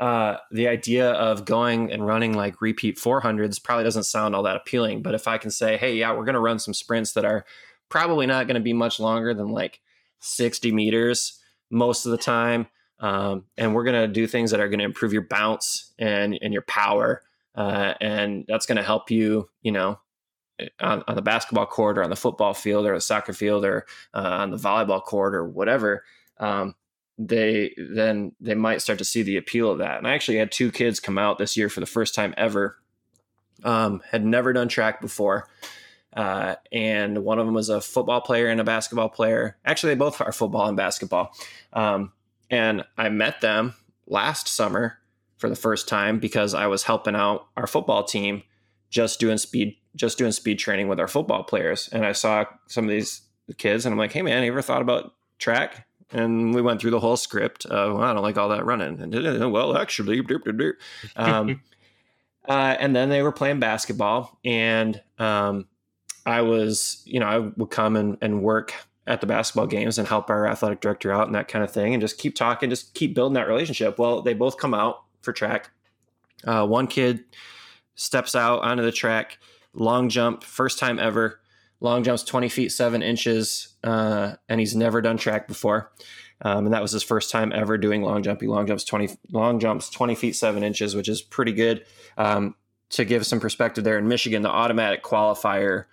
uh, the idea of going and running like repeat 400s probably doesn't sound all that appealing. But if I can say, hey, yeah, we're going to run some sprints that are probably not going to be much longer than like 60 meters most of the time. Um, and we're going to do things that are going to improve your bounce and, and your power. Uh, and that's going to help you, you know, on, on, the basketball court or on the football field or the soccer field or uh, on the volleyball court or whatever. Um, they then they might start to see the appeal of that. And I actually had two kids come out this year for the first time ever. Um, had never done track before. Uh, and one of them was a football player and a basketball player. Actually, they both are football and basketball. Um, and I met them last summer for the first time because I was helping out our football team, just doing speed, just doing speed training with our football players. And I saw some of these kids, and I'm like, "Hey, man, you ever thought about track?" and we went through the whole script. Uh, well, I don't like all that running. And well, actually, um, uh, and then they were playing basketball, and um, I was, you know, I would come and, and work at the basketball games and help our athletic director out and that kind of thing, and just keep talking, just keep building that relationship. Well, they both come out for track. Uh, one kid steps out onto the track, long jump, first time ever long jumps 20 feet 7 inches uh, and he's never done track before um, and that was his first time ever doing long jump he long jumps 20 long jumps 20 feet 7 inches which is pretty good um, to give some perspective there in michigan the automatic qualifier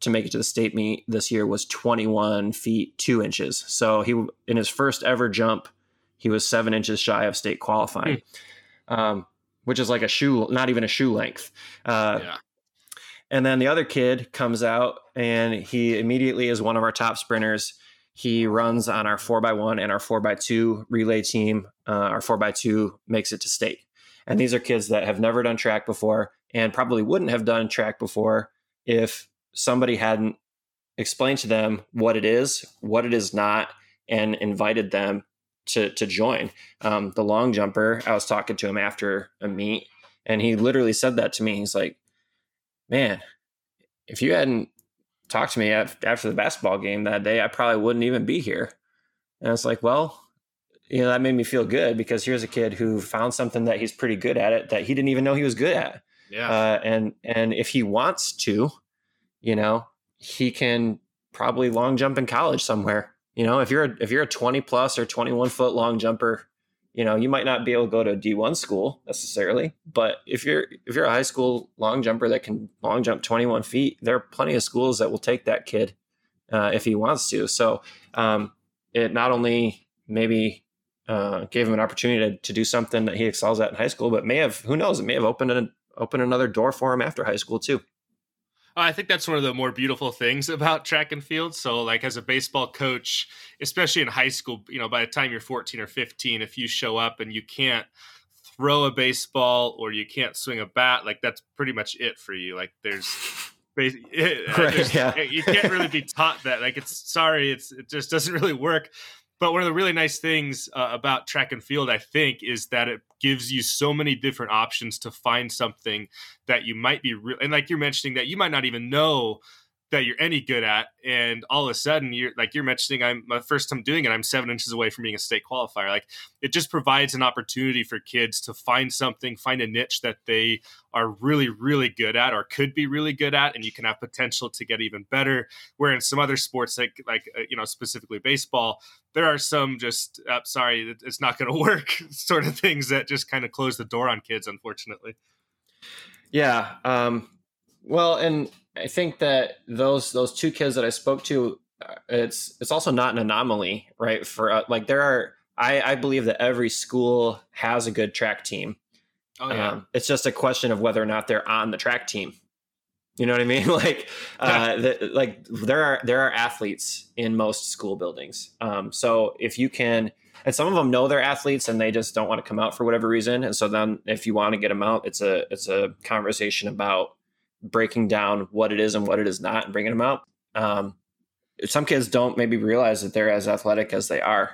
to make it to the state meet this year was 21 feet 2 inches so he in his first ever jump he was 7 inches shy of state qualifying mm. um, which is like a shoe not even a shoe length uh, yeah. And then the other kid comes out and he immediately is one of our top sprinters. He runs on our 4x1 and our 4x2 relay team. Uh, our 4x2 makes it to state. And these are kids that have never done track before and probably wouldn't have done track before if somebody hadn't explained to them what it is, what it is not, and invited them to to join. Um, the long jumper, I was talking to him after a meet, and he literally said that to me. He's like, man, if you hadn't talked to me after the basketball game that day, I probably wouldn't even be here. And it's like, well, you know, that made me feel good because here's a kid who found something that he's pretty good at it that he didn't even know he was good at. Yeah. Uh, and and if he wants to, you know, he can probably long jump in college somewhere. You know, if you're a, if you're a 20 plus or 21 foot long jumper you know you might not be able to go to a d1 school necessarily but if you're if you're a high school long jumper that can long jump 21 feet there are plenty of schools that will take that kid uh, if he wants to so um, it not only maybe uh, gave him an opportunity to, to, do something that he excels at in high school but may have who knows it may have opened an opened another door for him after high school too I think that's one of the more beautiful things about track and field. So, like as a baseball coach, especially in high school, you know, by the time you're 14 or 15, if you show up and you can't throw a baseball or you can't swing a bat, like that's pretty much it for you. Like there's, eh, eh, right, there's yeah. Eh, you can't really be taught that. Like it's sorry, it's it just doesn't really work. But one of the really nice things uh, about track and field, I think, is that it gives you so many different options to find something that you might be real. And like you're mentioning, that you might not even know that you're any good at and all of a sudden you're like you're mentioning i'm my first time doing it i'm seven inches away from being a state qualifier. Like it just provides an opportunity for kids to find something find a niche that they are really really good at or could be really good at and you can have potential to get even better. Where in some other sports like like uh, you know specifically baseball there are some just uh, sorry it's not going to work sort of things that just kind of close the door on kids unfortunately. Yeah um well and I think that those those two kids that I spoke to, uh, it's it's also not an anomaly, right? For uh, like there are, I I believe that every school has a good track team. Oh yeah. Um, it's just a question of whether or not they're on the track team. You know what I mean? like, uh, the, like there are there are athletes in most school buildings. Um, so if you can, and some of them know they're athletes and they just don't want to come out for whatever reason. And so then if you want to get them out, it's a it's a conversation about breaking down what it is and what it is not and bringing them out. Um, some kids don't maybe realize that they're as athletic as they are,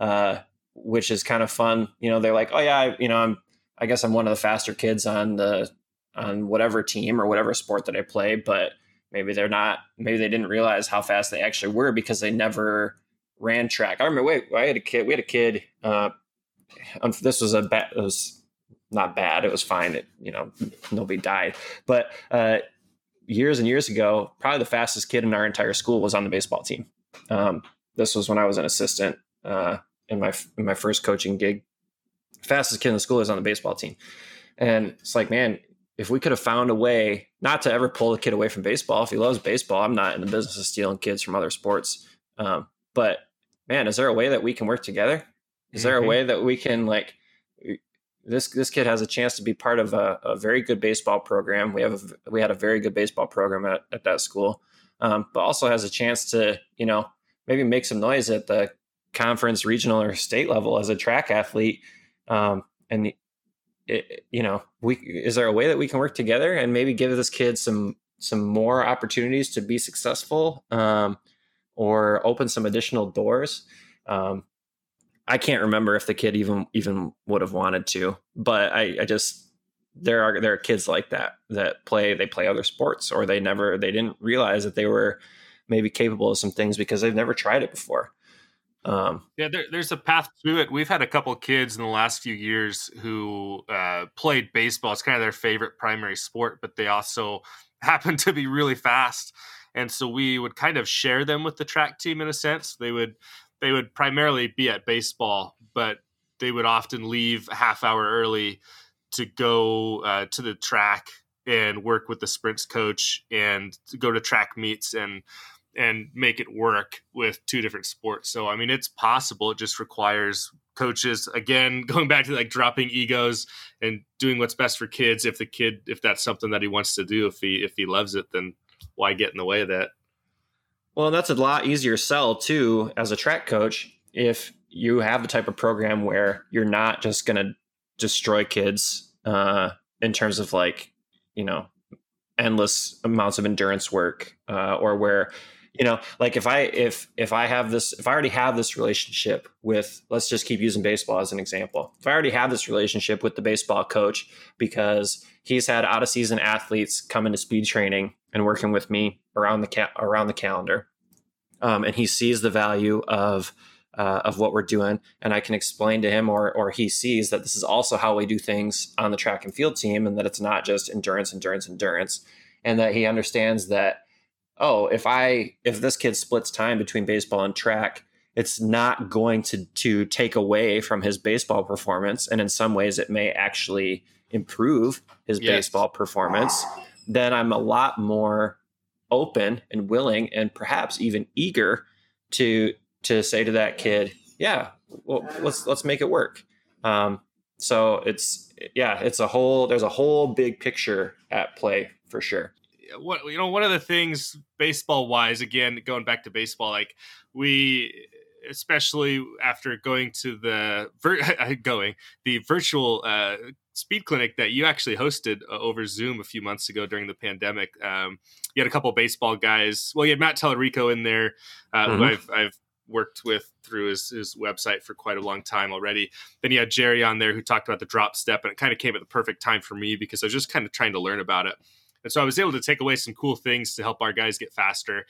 uh, which is kind of fun. You know, they're like, oh yeah, I, you know, I'm, I guess I'm one of the faster kids on the, on whatever team or whatever sport that I play, but maybe they're not, maybe they didn't realize how fast they actually were because they never ran track. I remember, wait, I had a kid, we had a kid, uh, this was a, it was not bad. It was fine. It, you know, nobody died. But uh, years and years ago, probably the fastest kid in our entire school was on the baseball team. Um, this was when I was an assistant. Uh, in my in my first coaching gig. Fastest kid in the school is on the baseball team, and it's like, man, if we could have found a way not to ever pull the kid away from baseball, if he loves baseball, I'm not in the business of stealing kids from other sports. Um, but man, is there a way that we can work together? Is mm-hmm. there a mm-hmm. way that we can like this this kid has a chance to be part of a, a very good baseball program. We have a, we had a very good baseball program at, at that school, um, but also has a chance to you know maybe make some noise at the conference, regional, or state level as a track athlete. Um, and it, you know, we is there a way that we can work together and maybe give this kid some some more opportunities to be successful, um, or open some additional doors? Um, I can't remember if the kid even even would have wanted to, but I, I just there are there are kids like that that play they play other sports or they never they didn't realize that they were maybe capable of some things because they've never tried it before. Um, yeah, there, there's a path to it. We've had a couple kids in the last few years who uh, played baseball. It's kind of their favorite primary sport, but they also happen to be really fast. And so we would kind of share them with the track team in a sense. They would they would primarily be at baseball, but they would often leave a half hour early to go uh, to the track and work with the sprints coach and go to track meets and and make it work with two different sports. So I mean it's possible. It just requires coaches again going back to like dropping egos and doing what's best for kids if the kid if that's something that he wants to do if he if he loves it then why get in the way of that well, that's a lot easier sell too as a track coach if you have the type of program where you're not just going to destroy kids uh, in terms of like, you know, endless amounts of endurance work uh, or where you know like if i if if i have this if i already have this relationship with let's just keep using baseball as an example. If i already have this relationship with the baseball coach because he's had out of season athletes come into speed training and working with me around the around the calendar um, and he sees the value of uh, of what we're doing and i can explain to him or or he sees that this is also how we do things on the track and field team and that it's not just endurance endurance endurance and that he understands that oh, if I if this kid splits time between baseball and track, it's not going to to take away from his baseball performance, and in some ways, it may actually improve his yes. baseball performance. Then I'm a lot more open and willing, and perhaps even eager to to say to that kid, "Yeah, well, let's let's make it work." Um, so it's yeah, it's a whole. There's a whole big picture at play for sure what you know one of the things baseball wise again going back to baseball like we especially after going to the going the virtual uh, speed clinic that you actually hosted uh, over Zoom a few months ago during the pandemic. Um, you had a couple baseball guys. Well, you had Matt Tellerico in there, uh, mm-hmm. who I've, I've worked with through his, his website for quite a long time already. Then you had Jerry on there who talked about the drop step, and it kind of came at the perfect time for me because I was just kind of trying to learn about it. And so I was able to take away some cool things to help our guys get faster.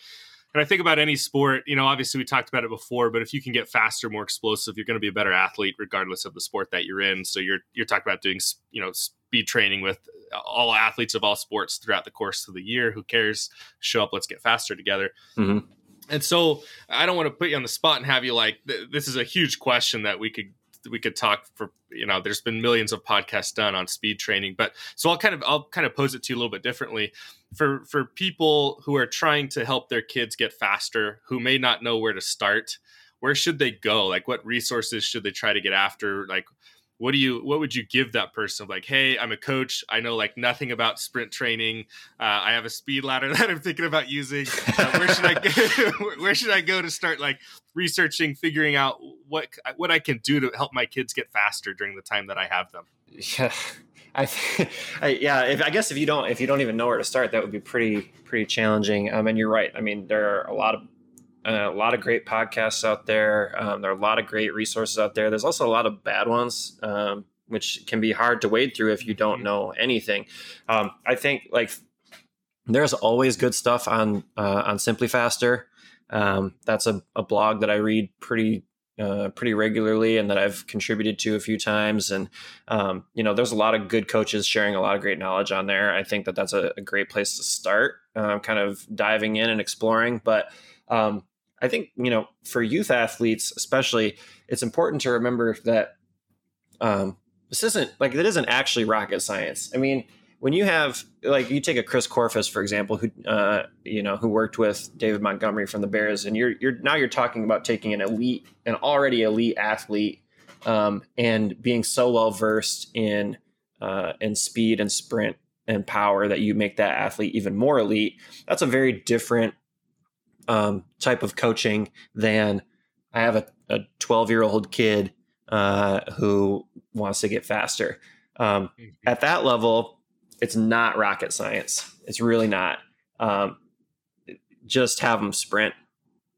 And I think about any sport, you know, obviously we talked about it before, but if you can get faster, more explosive, you're going to be a better athlete regardless of the sport that you're in. So you're you're talking about doing, you know, speed training with all athletes of all sports throughout the course of the year. Who cares? Show up, let's get faster together. Mm-hmm. And so I don't want to put you on the spot and have you like th- this is a huge question that we could we could talk for you know there's been millions of podcasts done on speed training but so i'll kind of i'll kind of pose it to you a little bit differently. For for people who are trying to help their kids get faster who may not know where to start where should they go? Like what resources should they try to get after? Like what do you what would you give that person? Like hey i'm a coach. I know like nothing about sprint training. Uh, i have a speed ladder that i'm thinking about using. Uh, where should i go where should i go to start like researching figuring out what what i can do to help my kids get faster during the time that i have them? Yeah. I, I, yeah if, i guess if you don't if you don't even know where to start that would be pretty pretty challenging. Um, and you're right. I mean there are a lot of uh, a lot of great podcasts out there. Um, there are a lot of great resources out there. There's also a lot of bad ones, um, which can be hard to wade through if you don't mm-hmm. know anything. Um, I think like there's always good stuff on uh, on SimpliFaster. Um, that's a, a, blog that I read pretty uh, pretty regularly and that I've contributed to a few times. And um, you know, there's a lot of good coaches sharing a lot of great knowledge on there. I think that that's a, a great place to start, uh, kind of diving in and exploring. But um, I think you know for youth athletes especially, it's important to remember that um, this isn't like it isn't actually rocket science. I mean, when you have like you take a Chris Korfist for example, who uh, you know who worked with David Montgomery from the Bears, and you're you're now you're talking about taking an elite, an already elite athlete, um, and being so well versed in uh, in speed and sprint and power that you make that athlete even more elite. That's a very different um, type of coaching than I have a 12 year old kid uh, who wants to get faster. Um, mm-hmm. At that level, it's not rocket science. It's really not. Um, just have them sprint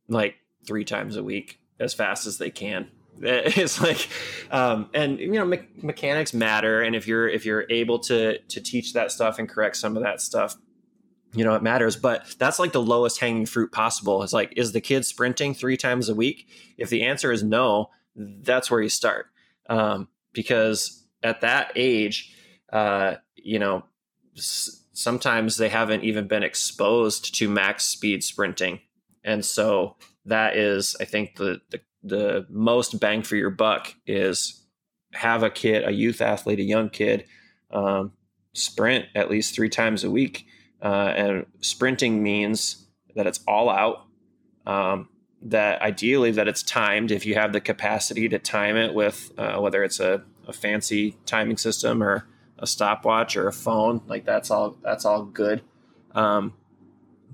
like three times a week as fast as they can. It's like, um, and you know, me- mechanics matter, and if you're if you're able to to teach that stuff and correct some of that stuff, you know, it matters. But that's like the lowest hanging fruit possible. It's like, is the kid sprinting three times a week? If the answer is no, that's where you start, um, because at that age, uh, you know, s- sometimes they haven't even been exposed to max speed sprinting, and so that is, I think, the the, the most bang for your buck is have a kid, a youth athlete, a young kid, um, sprint at least three times a week. Uh, and sprinting means that it's all out. Um, that ideally that it's timed. If you have the capacity to time it with uh, whether it's a, a, fancy timing system or a stopwatch or a phone like that's all that's all good. Um,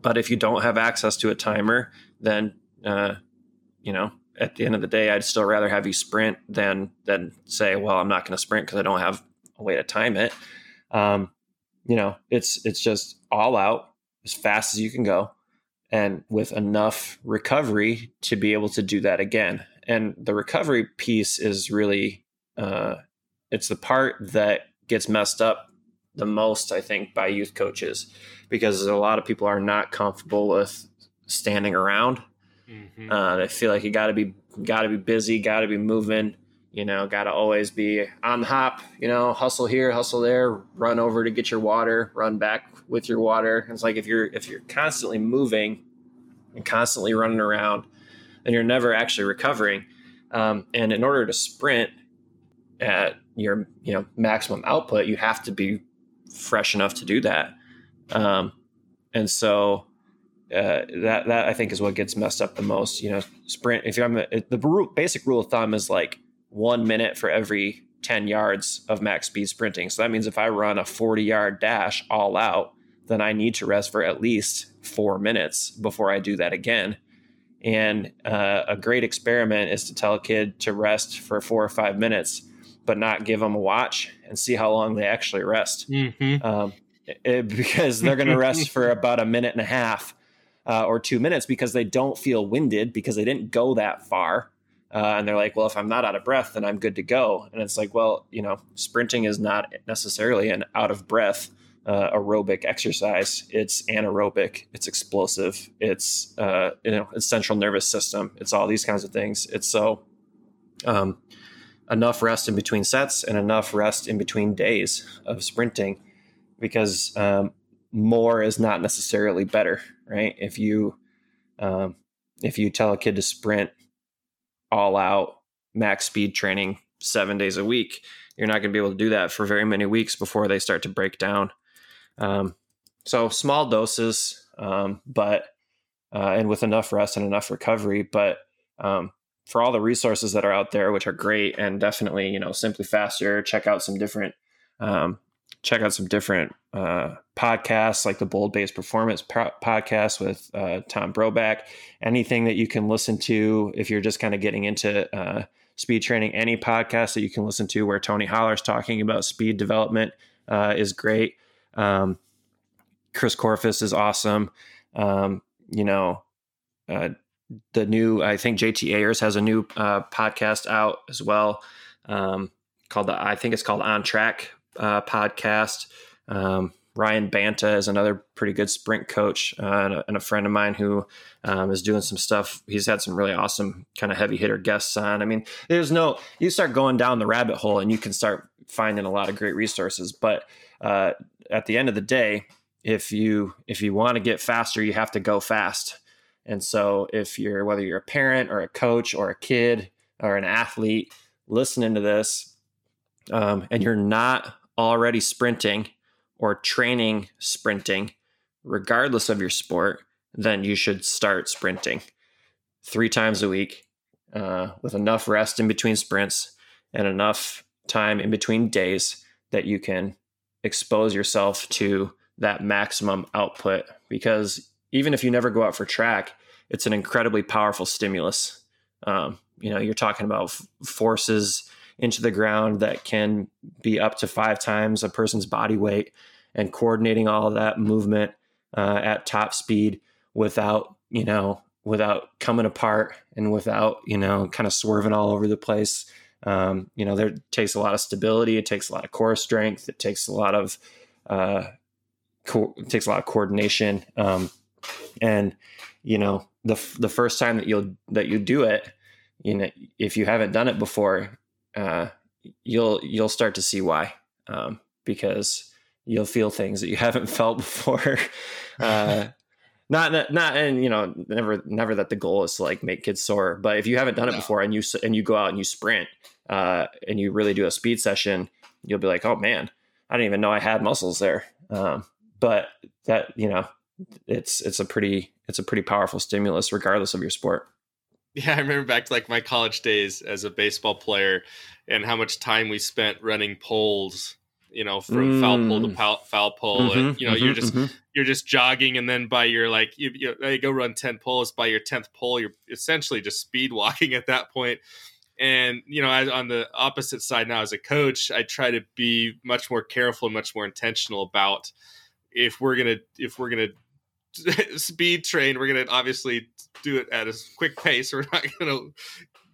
but if you don't have access to a timer then uh, you know at the end of the day i'd still rather have you sprint than than say well i'm not going to sprint because i don't have a way to time it. Um, you know it's it's just all out as fast as you can go and with enough recovery to be able to do that again. And the recovery piece is really uh, it's the part that gets messed up the most, I think, by youth coaches because a lot of people are not comfortable with standing around. Mm-hmm. Uh, they feel like you got to be got to be busy, got to be moving. You know, got to always be on the hop. You know, hustle here, hustle there, run over to get your water, run back with your water. It's like if you're if you're constantly moving and constantly running around, then you're never actually recovering. Um, and in order to sprint at your you know maximum output, you have to be fresh enough to do that. Um, and so uh, that that I think is what gets messed up the most. You know, sprint. If I'm the basic rule of thumb is like one minute for every 10 yards of max speed sprinting. So that means if I run a 40 yard dash all out, then I need to rest for at least four minutes before I do that again. And uh, a great experiment is to tell a kid to rest for four or five minutes, but not give them a watch and see how long they actually rest. Mm-hmm. Um, it, because they're going to rest for about a minute and a half uh, or two minutes because they don't feel winded because they didn't go that far. Uh, and they're like, well, if I'm not out of breath, then I'm good to go. And it's like, well, you know, sprinting is not necessarily an out of breath uh, aerobic exercise. It's anaerobic. It's explosive. It's uh, you know it's central nervous system. It's all these kinds of things. It's so um, enough rest in between sets and enough rest in between days of sprinting, because um, more is not necessarily better, right? If you um, if you tell a kid to sprint all out max speed training seven days a week, you're not going to be able to do that for very many weeks before they start to break down. Um, so small doses, um, but uh, and with enough rest and enough recovery. But um, for all the resources that are out there, which are great and definitely you know SimpliFaster, check out some different um, check out some different uh, podcasts like the Bold Base Performance po- podcast with uh, Tom Broback. Anything that you can listen to if you're just kind of getting into uh, speed training, any podcast that you can listen to where Tony Holler's talking about speed development uh, is great. Um, Chris Korfist is awesome. Um, you know, uh, the new I think JT Ayers has a new uh, podcast out as well um, called the I think it's called On Track uh, podcast. Um, Ryan Banta is another pretty good sprint coach uh, and, a, and, a, friend of mine who um, is doing some stuff. He's had some really awesome kind of heavy hitter guests on. I mean, there's no you start going down the rabbit hole and you can start finding a lot of great resources. But uh, at the end of the day, if you if you want to get faster, you have to go fast. And so if you're whether you're a parent or a coach or a kid or an athlete listening to this, um, and you're not already sprinting or training sprinting, regardless of your sport, then you should start sprinting three times a week uh, with enough rest in between sprints and enough time in between days that you can expose yourself to that maximum output. Because even if you never go out for track, it's an incredibly powerful stimulus. Um, you know, you're talking about f- forces into the ground that can be up to five times a person's body weight and coordinating all of that movement uh, at top speed without, you know, without coming apart and without, you know, kind of swerving all over the place. Um, you know, there takes a lot of stability. It takes a lot of core strength. It takes a lot of, uh, co- it takes a lot of coordination. Um, and, you know, the, the first time that you'll, that you do it, you know, if you haven't done it before, uh, you'll, you'll start to see why, um, because you'll feel things that you haven't felt before. uh, not not and you know never never that the goal is to like make kids sore but if you haven't done it no. before and you and you go out and you sprint uh, and you really do a speed session you'll be like oh man i didn't even know i had muscles there um, but that you know it's it's a pretty it's a pretty powerful stimulus regardless of your sport yeah i remember back to like my college days as a baseball player and how much time we spent running poles you know, from mm. foul pole to foul, foul pole, mm-hmm, and you know, mm-hmm, you're just mm-hmm. you're just jogging, and then by your like you, you, you go run ten poles. By your tenth pole, you're essentially just speed walking at that point. And you know, as, on the opposite side now, as a coach, I try to be much more careful and much more intentional about if we're gonna if we're gonna speed train, we're gonna obviously do it at a quick pace. We're not gonna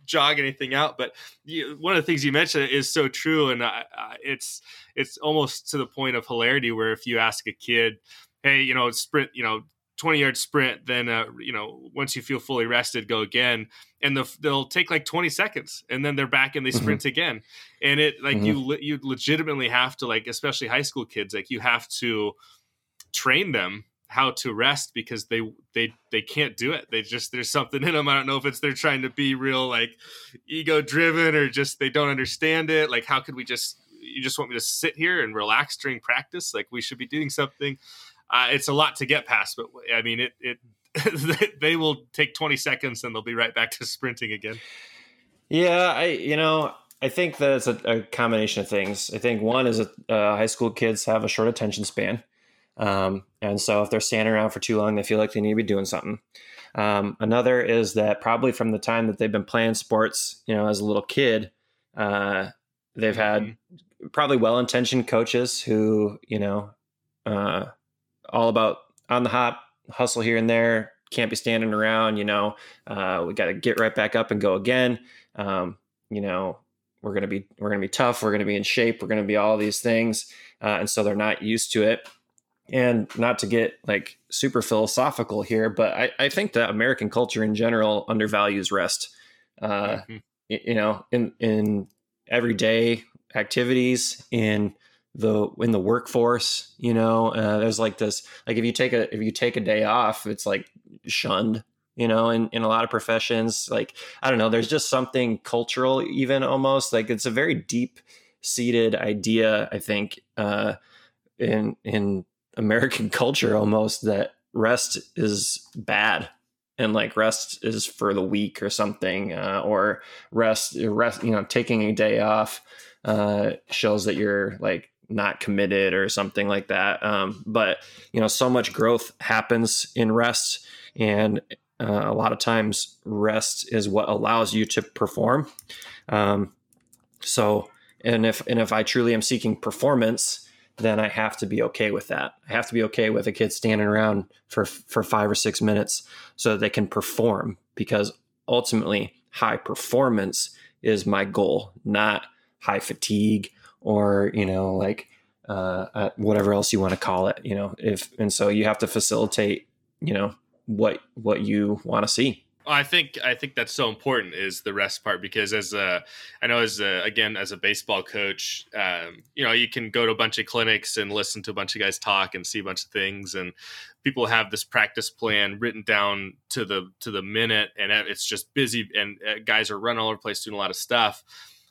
jog anything out. But you, one of the things you mentioned is so true, and uh, it's it's almost to the point of hilarity where if you ask a kid, "Hey, you know, sprint, you know." 20 yard sprint then uh, you know once you feel fully rested go again and the, they'll take like 20 seconds and then they're back and they mm-hmm. sprint mm-hmm. again and it like mm-hmm. you you legitimately have to like especially high school kids like you have to train them how to rest because they they they can't do it. They just there's something in them. I don't know if it's they're trying to be real like ego driven or just they don't understand it. Like how could we just you just want me to sit here and relax during practice? Like we should be doing something. Uh, it's a lot to get past, but I mean it it they will take 20 seconds and they'll be right back to sprinting again. Yeah, I you know I think that it's a, a combination of things. I think one is that uh, high school kids have a short attention span. Um, and so if they're standing around for too long, they feel like they need to be doing something. Um, another is that probably from the time that they've been playing sports, you know, as a little kid, uh, they've had mm-hmm. probably well-intentioned coaches who, you know, uh, all about on the hop, hustle here and there, can't be standing around. You know, uh, we got to get right back up and go again. Um, you know, we're gonna be we're gonna be tough. We're gonna be in shape. We're gonna be all these things, uh, and so they're not used to it and not to get like super philosophical here, but I, I think that American culture in general undervalues rest. Uh, mm-hmm. You know, in in everyday activities, in the in the workforce, you know, uh, there's like this. Like if you take a if you take a day off, it's like shunned. You know, in, in a lot of professions, like I don't know, there's just something cultural, even almost like it's a very deep seated idea. I think uh, in in American culture almost that rest is bad and like rest is for the weak or something uh, or rest rest you know taking a day off uh, shows that you're like not committed or something like that. Um, but you know so much growth happens in rest and uh, a lot of times rest is what allows you to perform. Um, so and if and if i truly am seeking performance then I have to be okay with that. I have to be okay with a kid standing around for for five or six minutes so that they can perform because ultimately high performance is my goal, not high fatigue or you know like uh, uh, whatever else you want to call it. You know if and so you have to facilitate you know what what you want to see I think I think that's so important is the rest part because as a I know as a, again as a baseball coach, um, you know you can go to a bunch of clinics and listen to a bunch of guys talk and see a bunch of things, and people have this practice plan written down to the to the minute, and it's just busy, and uh, guys are running all over the place doing a lot of stuff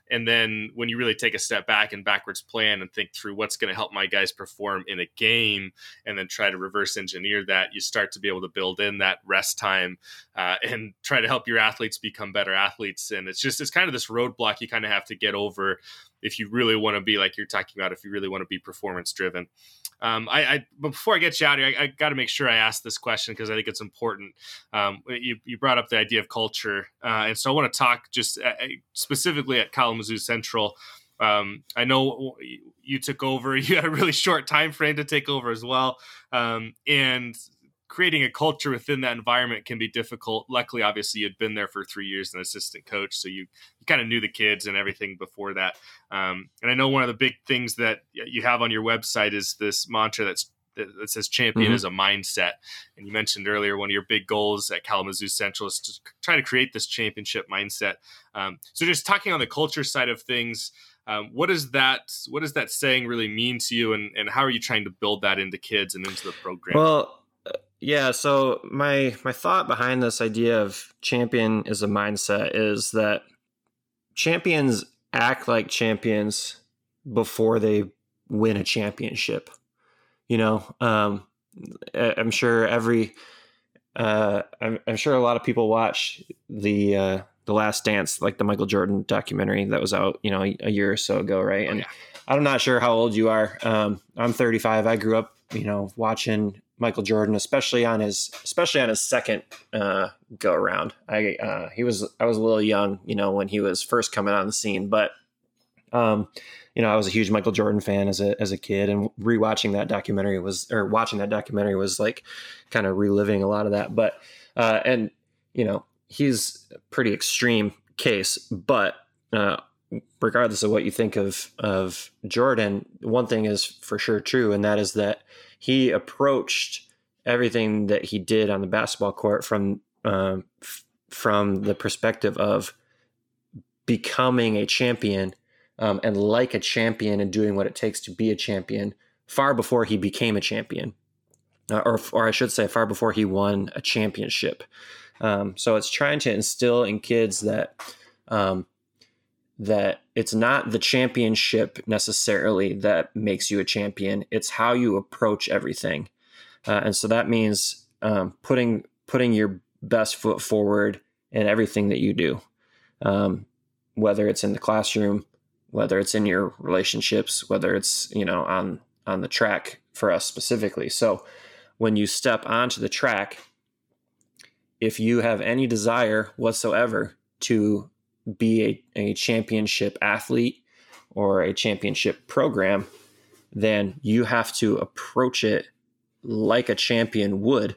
and then when you really take a step back and backwards plan and think through what's going to help my guys perform in a game and then try to reverse engineer that you start to be able to build in that rest time uh, and try to help your athletes become better athletes. And it's just it's kind of this roadblock you kind of have to get over if you really want to be like you're talking about if you really want to be performance driven um, I, I, but before I get you out here, I, I got to make sure I ask this question because I think it's important. Um, you, you brought up the idea of culture, uh, and so I want to talk just uh, specifically at Kalamazoo Central. Um, I know you took over; you had a really short time frame to take over as well, um, and creating a culture within that environment can be difficult. Luckily, obviously, you'd been there for three years as an assistant coach, so you you kind of knew the kids and everything before that. Um, and I know one of the big things that you have on your website is this mantra that's that says champion mm-hmm. is a mindset. And you mentioned earlier one of your big goals at Kalamazoo Central is to try to create this championship mindset. Um, so just talking on the culture side of things. Um, what does that what does that saying really mean to you and, and how are you trying to build that into kids and into the program well yeah, so my my thought behind this idea of champion is a mindset is that champions act like champions before they win a championship. You know, um, I'm sure every uh, I'm, I'm, sure a lot of people watch the uh, the Last Dance, like the Michael Jordan documentary that was out, you know, a, a year or so ago, right? Oh, and yeah. I'm not sure how old you are. Um, I'm 35. I grew up, you know, watching Michael Jordan, especially on his especially on his second uh, go around. I uh, he was I was a little young, you know, when he was first coming on the scene, but um, you know, I was a huge Michael Jordan fan as a as a kid, and rewatching that documentary was or watching that documentary was like kind of reliving a lot of that. But uh, and you know, he's a pretty extreme case, but uh, regardless of what you think of of Jordan, one thing is for sure true, and that is that he approached everything that he did on the basketball court from um, f- from the perspective of becoming a champion um, and like a champion and doing what it takes to be a champion far before he became a champion, uh, or or I should say, far before he won a championship. Um, so it's trying to instill in kids that um, that it's not the championship necessarily that makes you a champion. It's how you approach everything, uh, and so that means um, putting putting your best foot forward in everything that you do, um, whether it's in the classroom, whether it's in your relationships, whether it's you know on on the track for us specifically. So when you step onto the track, if you have any desire whatsoever to be a, a championship athlete or a championship program, then you have to approach it like a champion would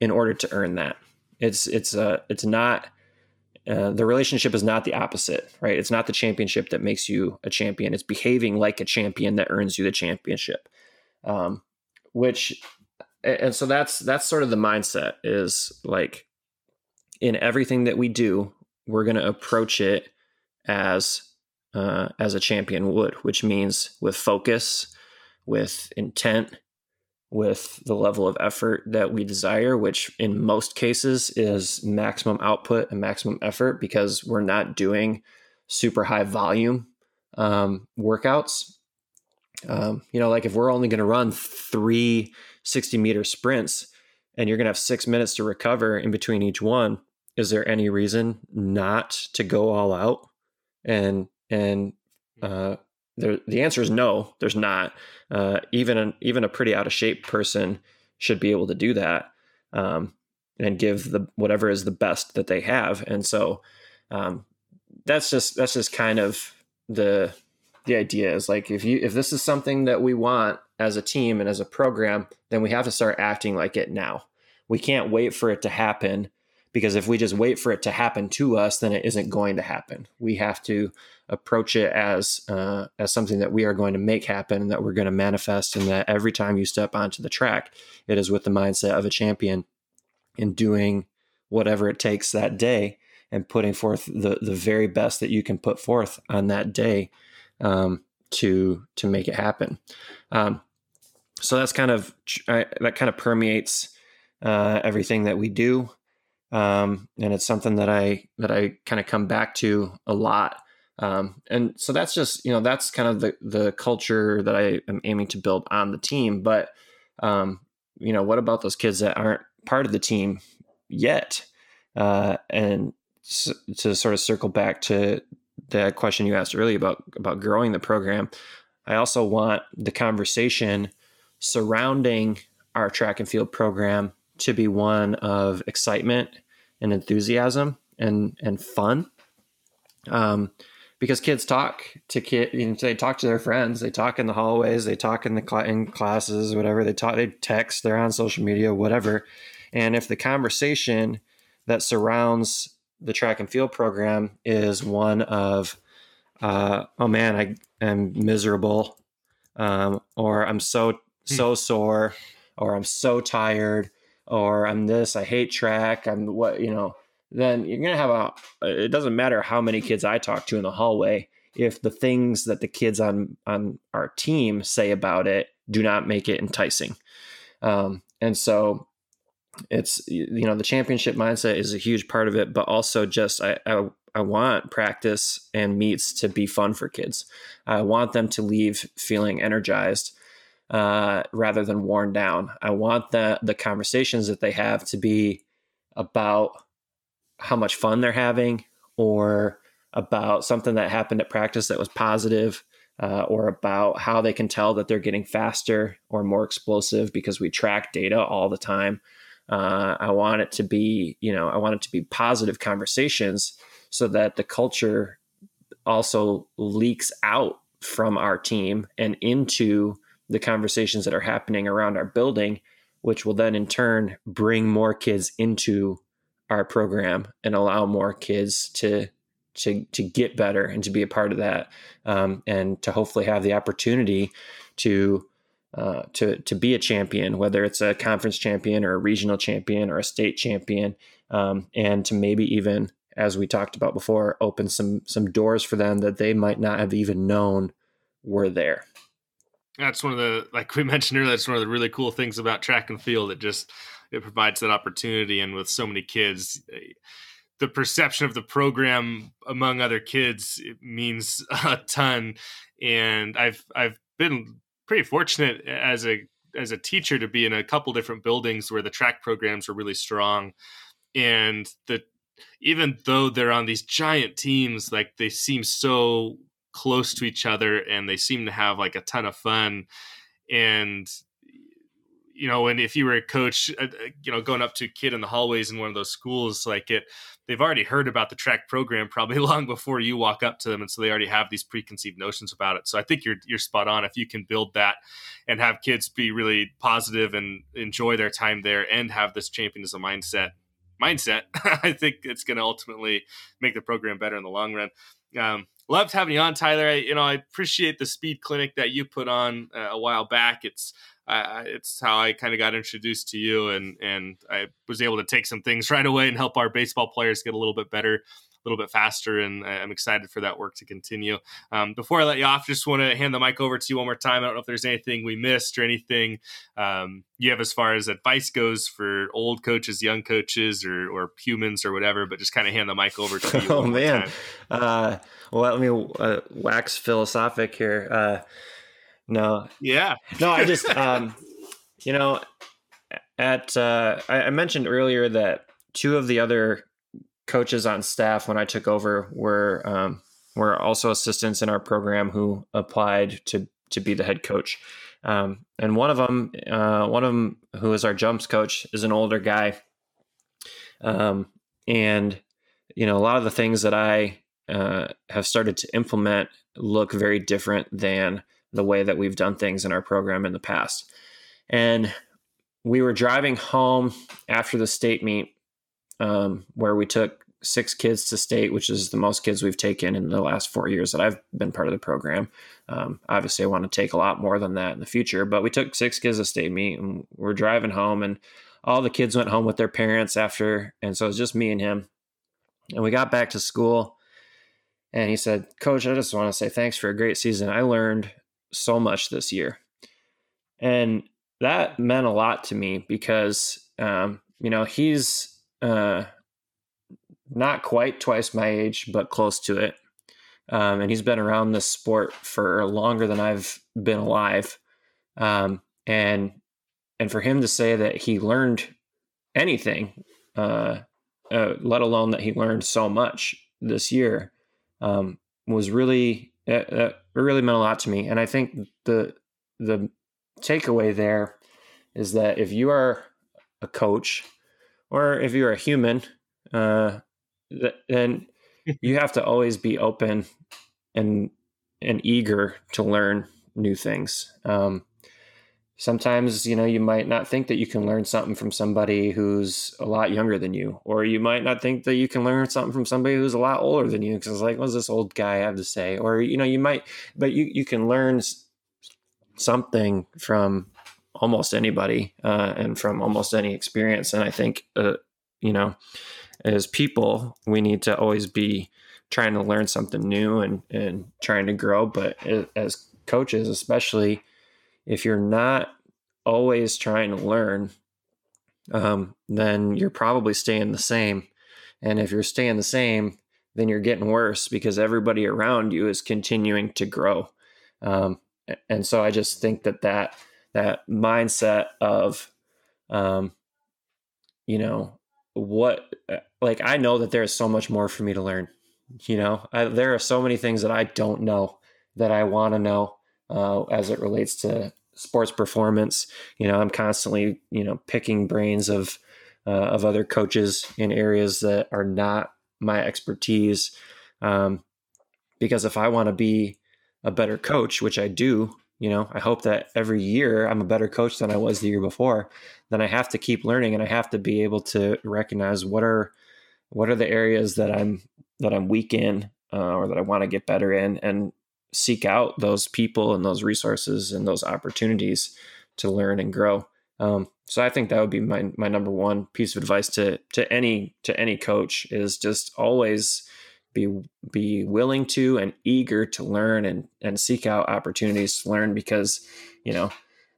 in order to earn that. It's it's uh it's not uh, the relationship is not the opposite, right? It's not the championship that makes you a champion. It's behaving like a champion that earns you the championship. Um, which and so that's that's sort of the mindset is like in everything that we do, we're going to approach it as uh, as a champion would, which means with focus, with intent, with the level of effort that we desire, which in most cases is maximum output and maximum effort because we're not doing super high volume um, workouts. Um, you know, like if we're only going to run three 60 meter sprints and you're going to have six minutes to recover in between each one, is there any reason not to go all out? And and hmm. uh, there, the answer is no. There's not. Uh, even an, even a pretty out of shape person should be able to do that um, and give the whatever is the best that they have. And so um, that's just that's just kind of the the idea is like if you if this is something that we want as a team and as a program, then we have to start acting like it now. We can't wait for it to happen because if we just wait for it to happen to us then it isn't going to happen we have to approach it as uh, as something that we are going to make happen and that we're going to manifest and that every time you step onto the track it is with the mindset of a champion in doing whatever it takes that day and putting forth the the very best that you can put forth on that day um, to to make it happen. Um, so that's kind of that kind of permeates uh, everything that we do, um, and it's something that I that I kind of come back to a lot. Um, and so that's just you know that's kind of the the culture that I am aiming to build on the team. But um, you know, what about those kids that aren't part of the team yet? Uh, and to sort of circle back to the question you asked earlier about about growing the program, I also want the conversation surrounding our track and field program to be one of excitement and enthusiasm and and fun. Um, because kids talk to kid, you know, they talk to their friends, they talk in the hallways, they talk in the cl- in classes, whatever they talk, they text, they're on social media, whatever. And if the conversation that surrounds the track and field program is one of, uh, oh man, I am miserable, um, or I'm so hmm. so sore, or I'm so tired, or I'm this, I hate track, I'm what you know. Then you're gonna have a. It doesn't matter how many kids I talk to in the hallway. If the things that the kids on on our team say about it do not make it enticing, um, and so it's you know the championship mindset is a huge part of it but also just I, I, I want practice and meets to be fun for kids i want them to leave feeling energized uh, rather than worn down. I want the the conversations that they have to be about how much fun they're having or about something that happened at practice that was positive uh, or about how they can tell that they're getting faster or more explosive because we track data all the time. Uh, I want it to be, you know, I want it to be positive conversations so that the culture also leaks out from our team and into the conversations that are happening around our building, which will then in turn bring more kids into our program and allow more kids to to to get better and to be a part of that, um, and to hopefully have the opportunity to uh, to to be a champion, whether it's a conference champion or a regional champion or a state champion, um, and to maybe even, as we talked about before, open some some doors for them that they might not have even known were there. That's one of the like we mentioned earlier. That's one of the really cool things about track and field. It just it provides that opportunity, and with so many kids. The perception of the program among other kids means a ton, and I've I've been pretty fortunate as a as a teacher to be in a couple different buildings where the track programs are really strong and the even though they're on these giant teams like they seem so close to each other and they seem to have like a ton of fun and you know, and if you were a coach, uh, uh, you know, going up to a kid in the hallways in one of those schools, like it, they've already heard about the track program probably long before you walk up to them, and so they already have these preconceived notions about it. So I think you're you're spot on. If you can build that and have kids be really positive and enjoy their time there, and have this championism mindset, mindset, I think it's going to ultimately make the program better in the long run. Um, loved having you on, Tyler. I, you know, I appreciate the speed clinic that you put on uh, a while back. It's uh, it's how I kind of got introduced to you, and and I was able to take some things right away and help our baseball players get a little bit better, little bit faster, and I'm excited for that work to continue. Um, before I let you off, just want to hand the mic over to you one more time. I don't know if there's anything we missed or anything um, you have as far as advice goes for old coaches, young coaches, or or humans or whatever. But just kind of hand the mic over to you. oh man, uh, well let me uh, wax philosophic here. Uh, no. Yeah. no, I just, um, you know, at, uh, I, I mentioned earlier that two of the other coaches on staff when I took over were, um, were also assistants in our program who applied to, to be the head coach. Um, and one of them, uh, one of them who is our jumps coach is an older guy. Um, and, you know, a lot of the things that I, uh, have started to implement look very different than the way that we've done things in our program in the past. And we were driving home after the state meet, um, where we took six kids to state, which is the most kids we've taken in the last four years that I've been part of the program. Um, obviously, I want to take a lot more than that in the future, but we took six kids to state meet, and we're driving home, and all the kids went home with their parents after, and so it was just me and him. And we got back to school, and he said, "Coach, I just want to say thanks for a great season. I learned so much this year," and that meant a lot to me because um, you know he's uh, not quite twice my age, but close to it. Um, and he's been around this sport for longer than I've been alive. Um, and and for him to say that he learned anything, uh, uh, let alone that he learned so much this year, um, was really it really meant a lot to me. And I think the the takeaway there is that if you are a coach or if you're a human, uh, then you have to always be open and and eager to learn new things. Um, sometimes you know you might not think that you can learn something from somebody who's a lot younger than you or you might not think that you can learn something from somebody who's a lot older than you because it's like what's this old guy have to say or you know you might but you you can learn something from almost anybody uh, and from almost any experience and i think uh, you know as people we need to always be trying to learn something new and and trying to grow but as coaches especially if you're not always trying to learn, um, then you're probably staying the same. And if you're staying the same, then you're getting worse because everybody around you is continuing to grow. Um, and so I just think that that that mindset of, um, you know, what like I know that there is so much more for me to learn. You know, I, there are so many things that I don't know that I want to know uh, as it relates to sports performance. You know, I'm constantly you know picking brains of uh, of other coaches in areas that are not my expertise. Um, because if I want to be a better coach, which I do, you know, I hope that every year I'm a better coach than I was the year before. Then I have to keep learning, and I have to be able to recognize what are what are the areas that I'm that I'm weak in, uh, or that I want to get better in, and seek out those people and those resources and those opportunities to learn and grow. Um, so I think that would be my my number one piece of advice to to any to any coach is just always be be willing to and eager to learn and and seek out opportunities to learn because you know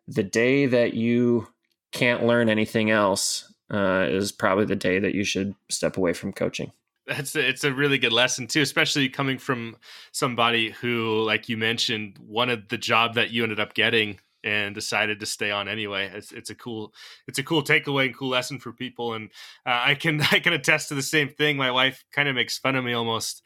the day that you can't learn anything else uh, is probably the day that you should step away from coaching. That's a, it's a really good lesson too especially coming from somebody who like you mentioned wanted the job that you ended up getting and decided to stay on anyway. It's, it's a cool it's a cool takeaway and cool lesson for people and uh, i can i can attest to the same thing. My wife kind of makes fun of me almost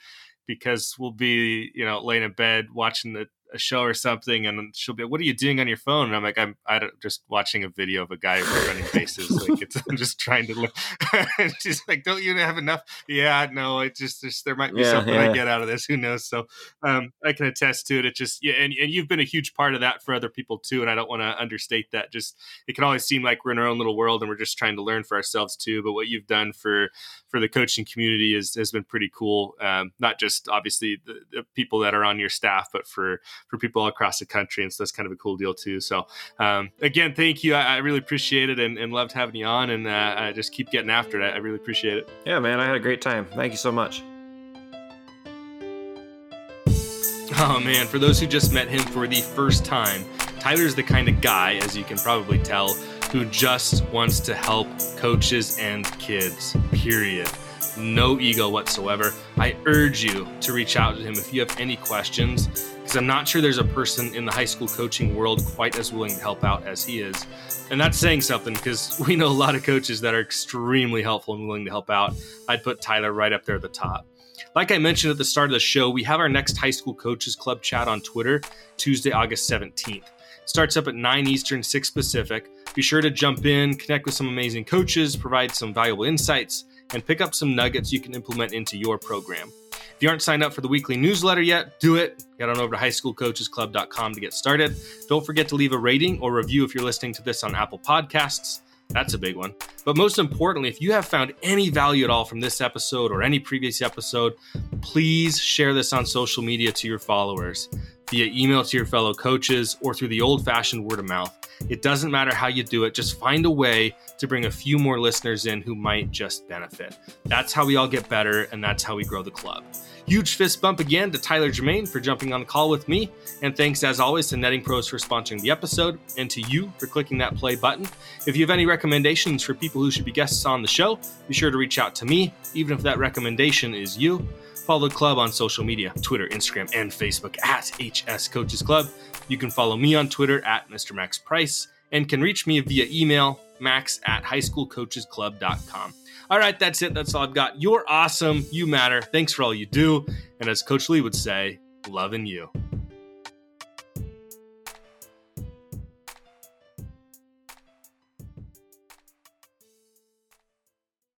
because we'll be you know laying in bed watching the a show or something, and she'll be, like, "What are you doing on your phone?" And I'm like, "I'm I don't, just watching a video of a guy running bases. like it's I'm just trying to look." she's like, "Don't you have enough?" Yeah, no, it just, just there might be yeah, something yeah. I get out of this. Who knows? So um, I can attest to it. It just yeah, and and you've been a huge part of that for other people too. And I don't want to understate that. Just it can always seem like we're in our own little world and we're just trying to learn for ourselves too. But what you've done for for the coaching community is, has been pretty cool. Um, not just obviously the, the people that are on your staff, but for for people all across the country. And so that's kind of a cool deal too. So um, again, thank you. I, I, really appreciate it and, and loved having you on. And uh, I just keep getting after it. I really appreciate it. Yeah, man, I had a great time. Thank you so much. Oh man, for those who just met him for the first time, Tyler's the kind of guy, as you can probably tell, who just wants to help coaches and kids, period no ego whatsoever. I urge you to reach out to him if you have any questions, because I'm not sure there's a person in the high school coaching world quite as willing to help out as he is. And that's saying something because we know a lot of coaches that are extremely helpful and willing to help out. I'd put Tyler right up there at the top. Like I mentioned at the start of the show, we have our next High School Coaches Club chat on Twitter, Tuesday, August 17th. Starts up at 9 Eastern, 6 Pacific. Be sure to jump in, connect with some amazing coaches, provide some valuable insights, and pick up some nuggets you can implement into your program. If you aren't signed up for the weekly newsletter yet, do it. Get on over to highschoolcoachesclub.com to get started. Don't forget to leave a rating or review if you're listening to this on Apple Podcasts. That's a big one. But most importantly, if you have found any value at all from this episode or any previous episode, please share this on social media to your followers, via email to your fellow coaches, or through the old fashioned word of mouth. It doesn't matter how you do it, just find a way to bring a few more listeners in who might just benefit. That's how we all get better, and that's how we grow the club. Huge fist bump again to Tyler Germain for jumping on the call with me. And thanks as always to Netting Pros for sponsoring the episode and to you for clicking that play button. If you have any recommendations for people who should be guests on the show, be sure to reach out to me, even if that recommendation is you. Follow the club on social media Twitter, Instagram, and Facebook at HS Coaches Club. You can follow me on Twitter at Mr. Max Price and can reach me via email max at highschoolcoachesclub.com. All right, that's it. That's all I've got. You're awesome. You matter. Thanks for all you do. And as Coach Lee would say, loving you.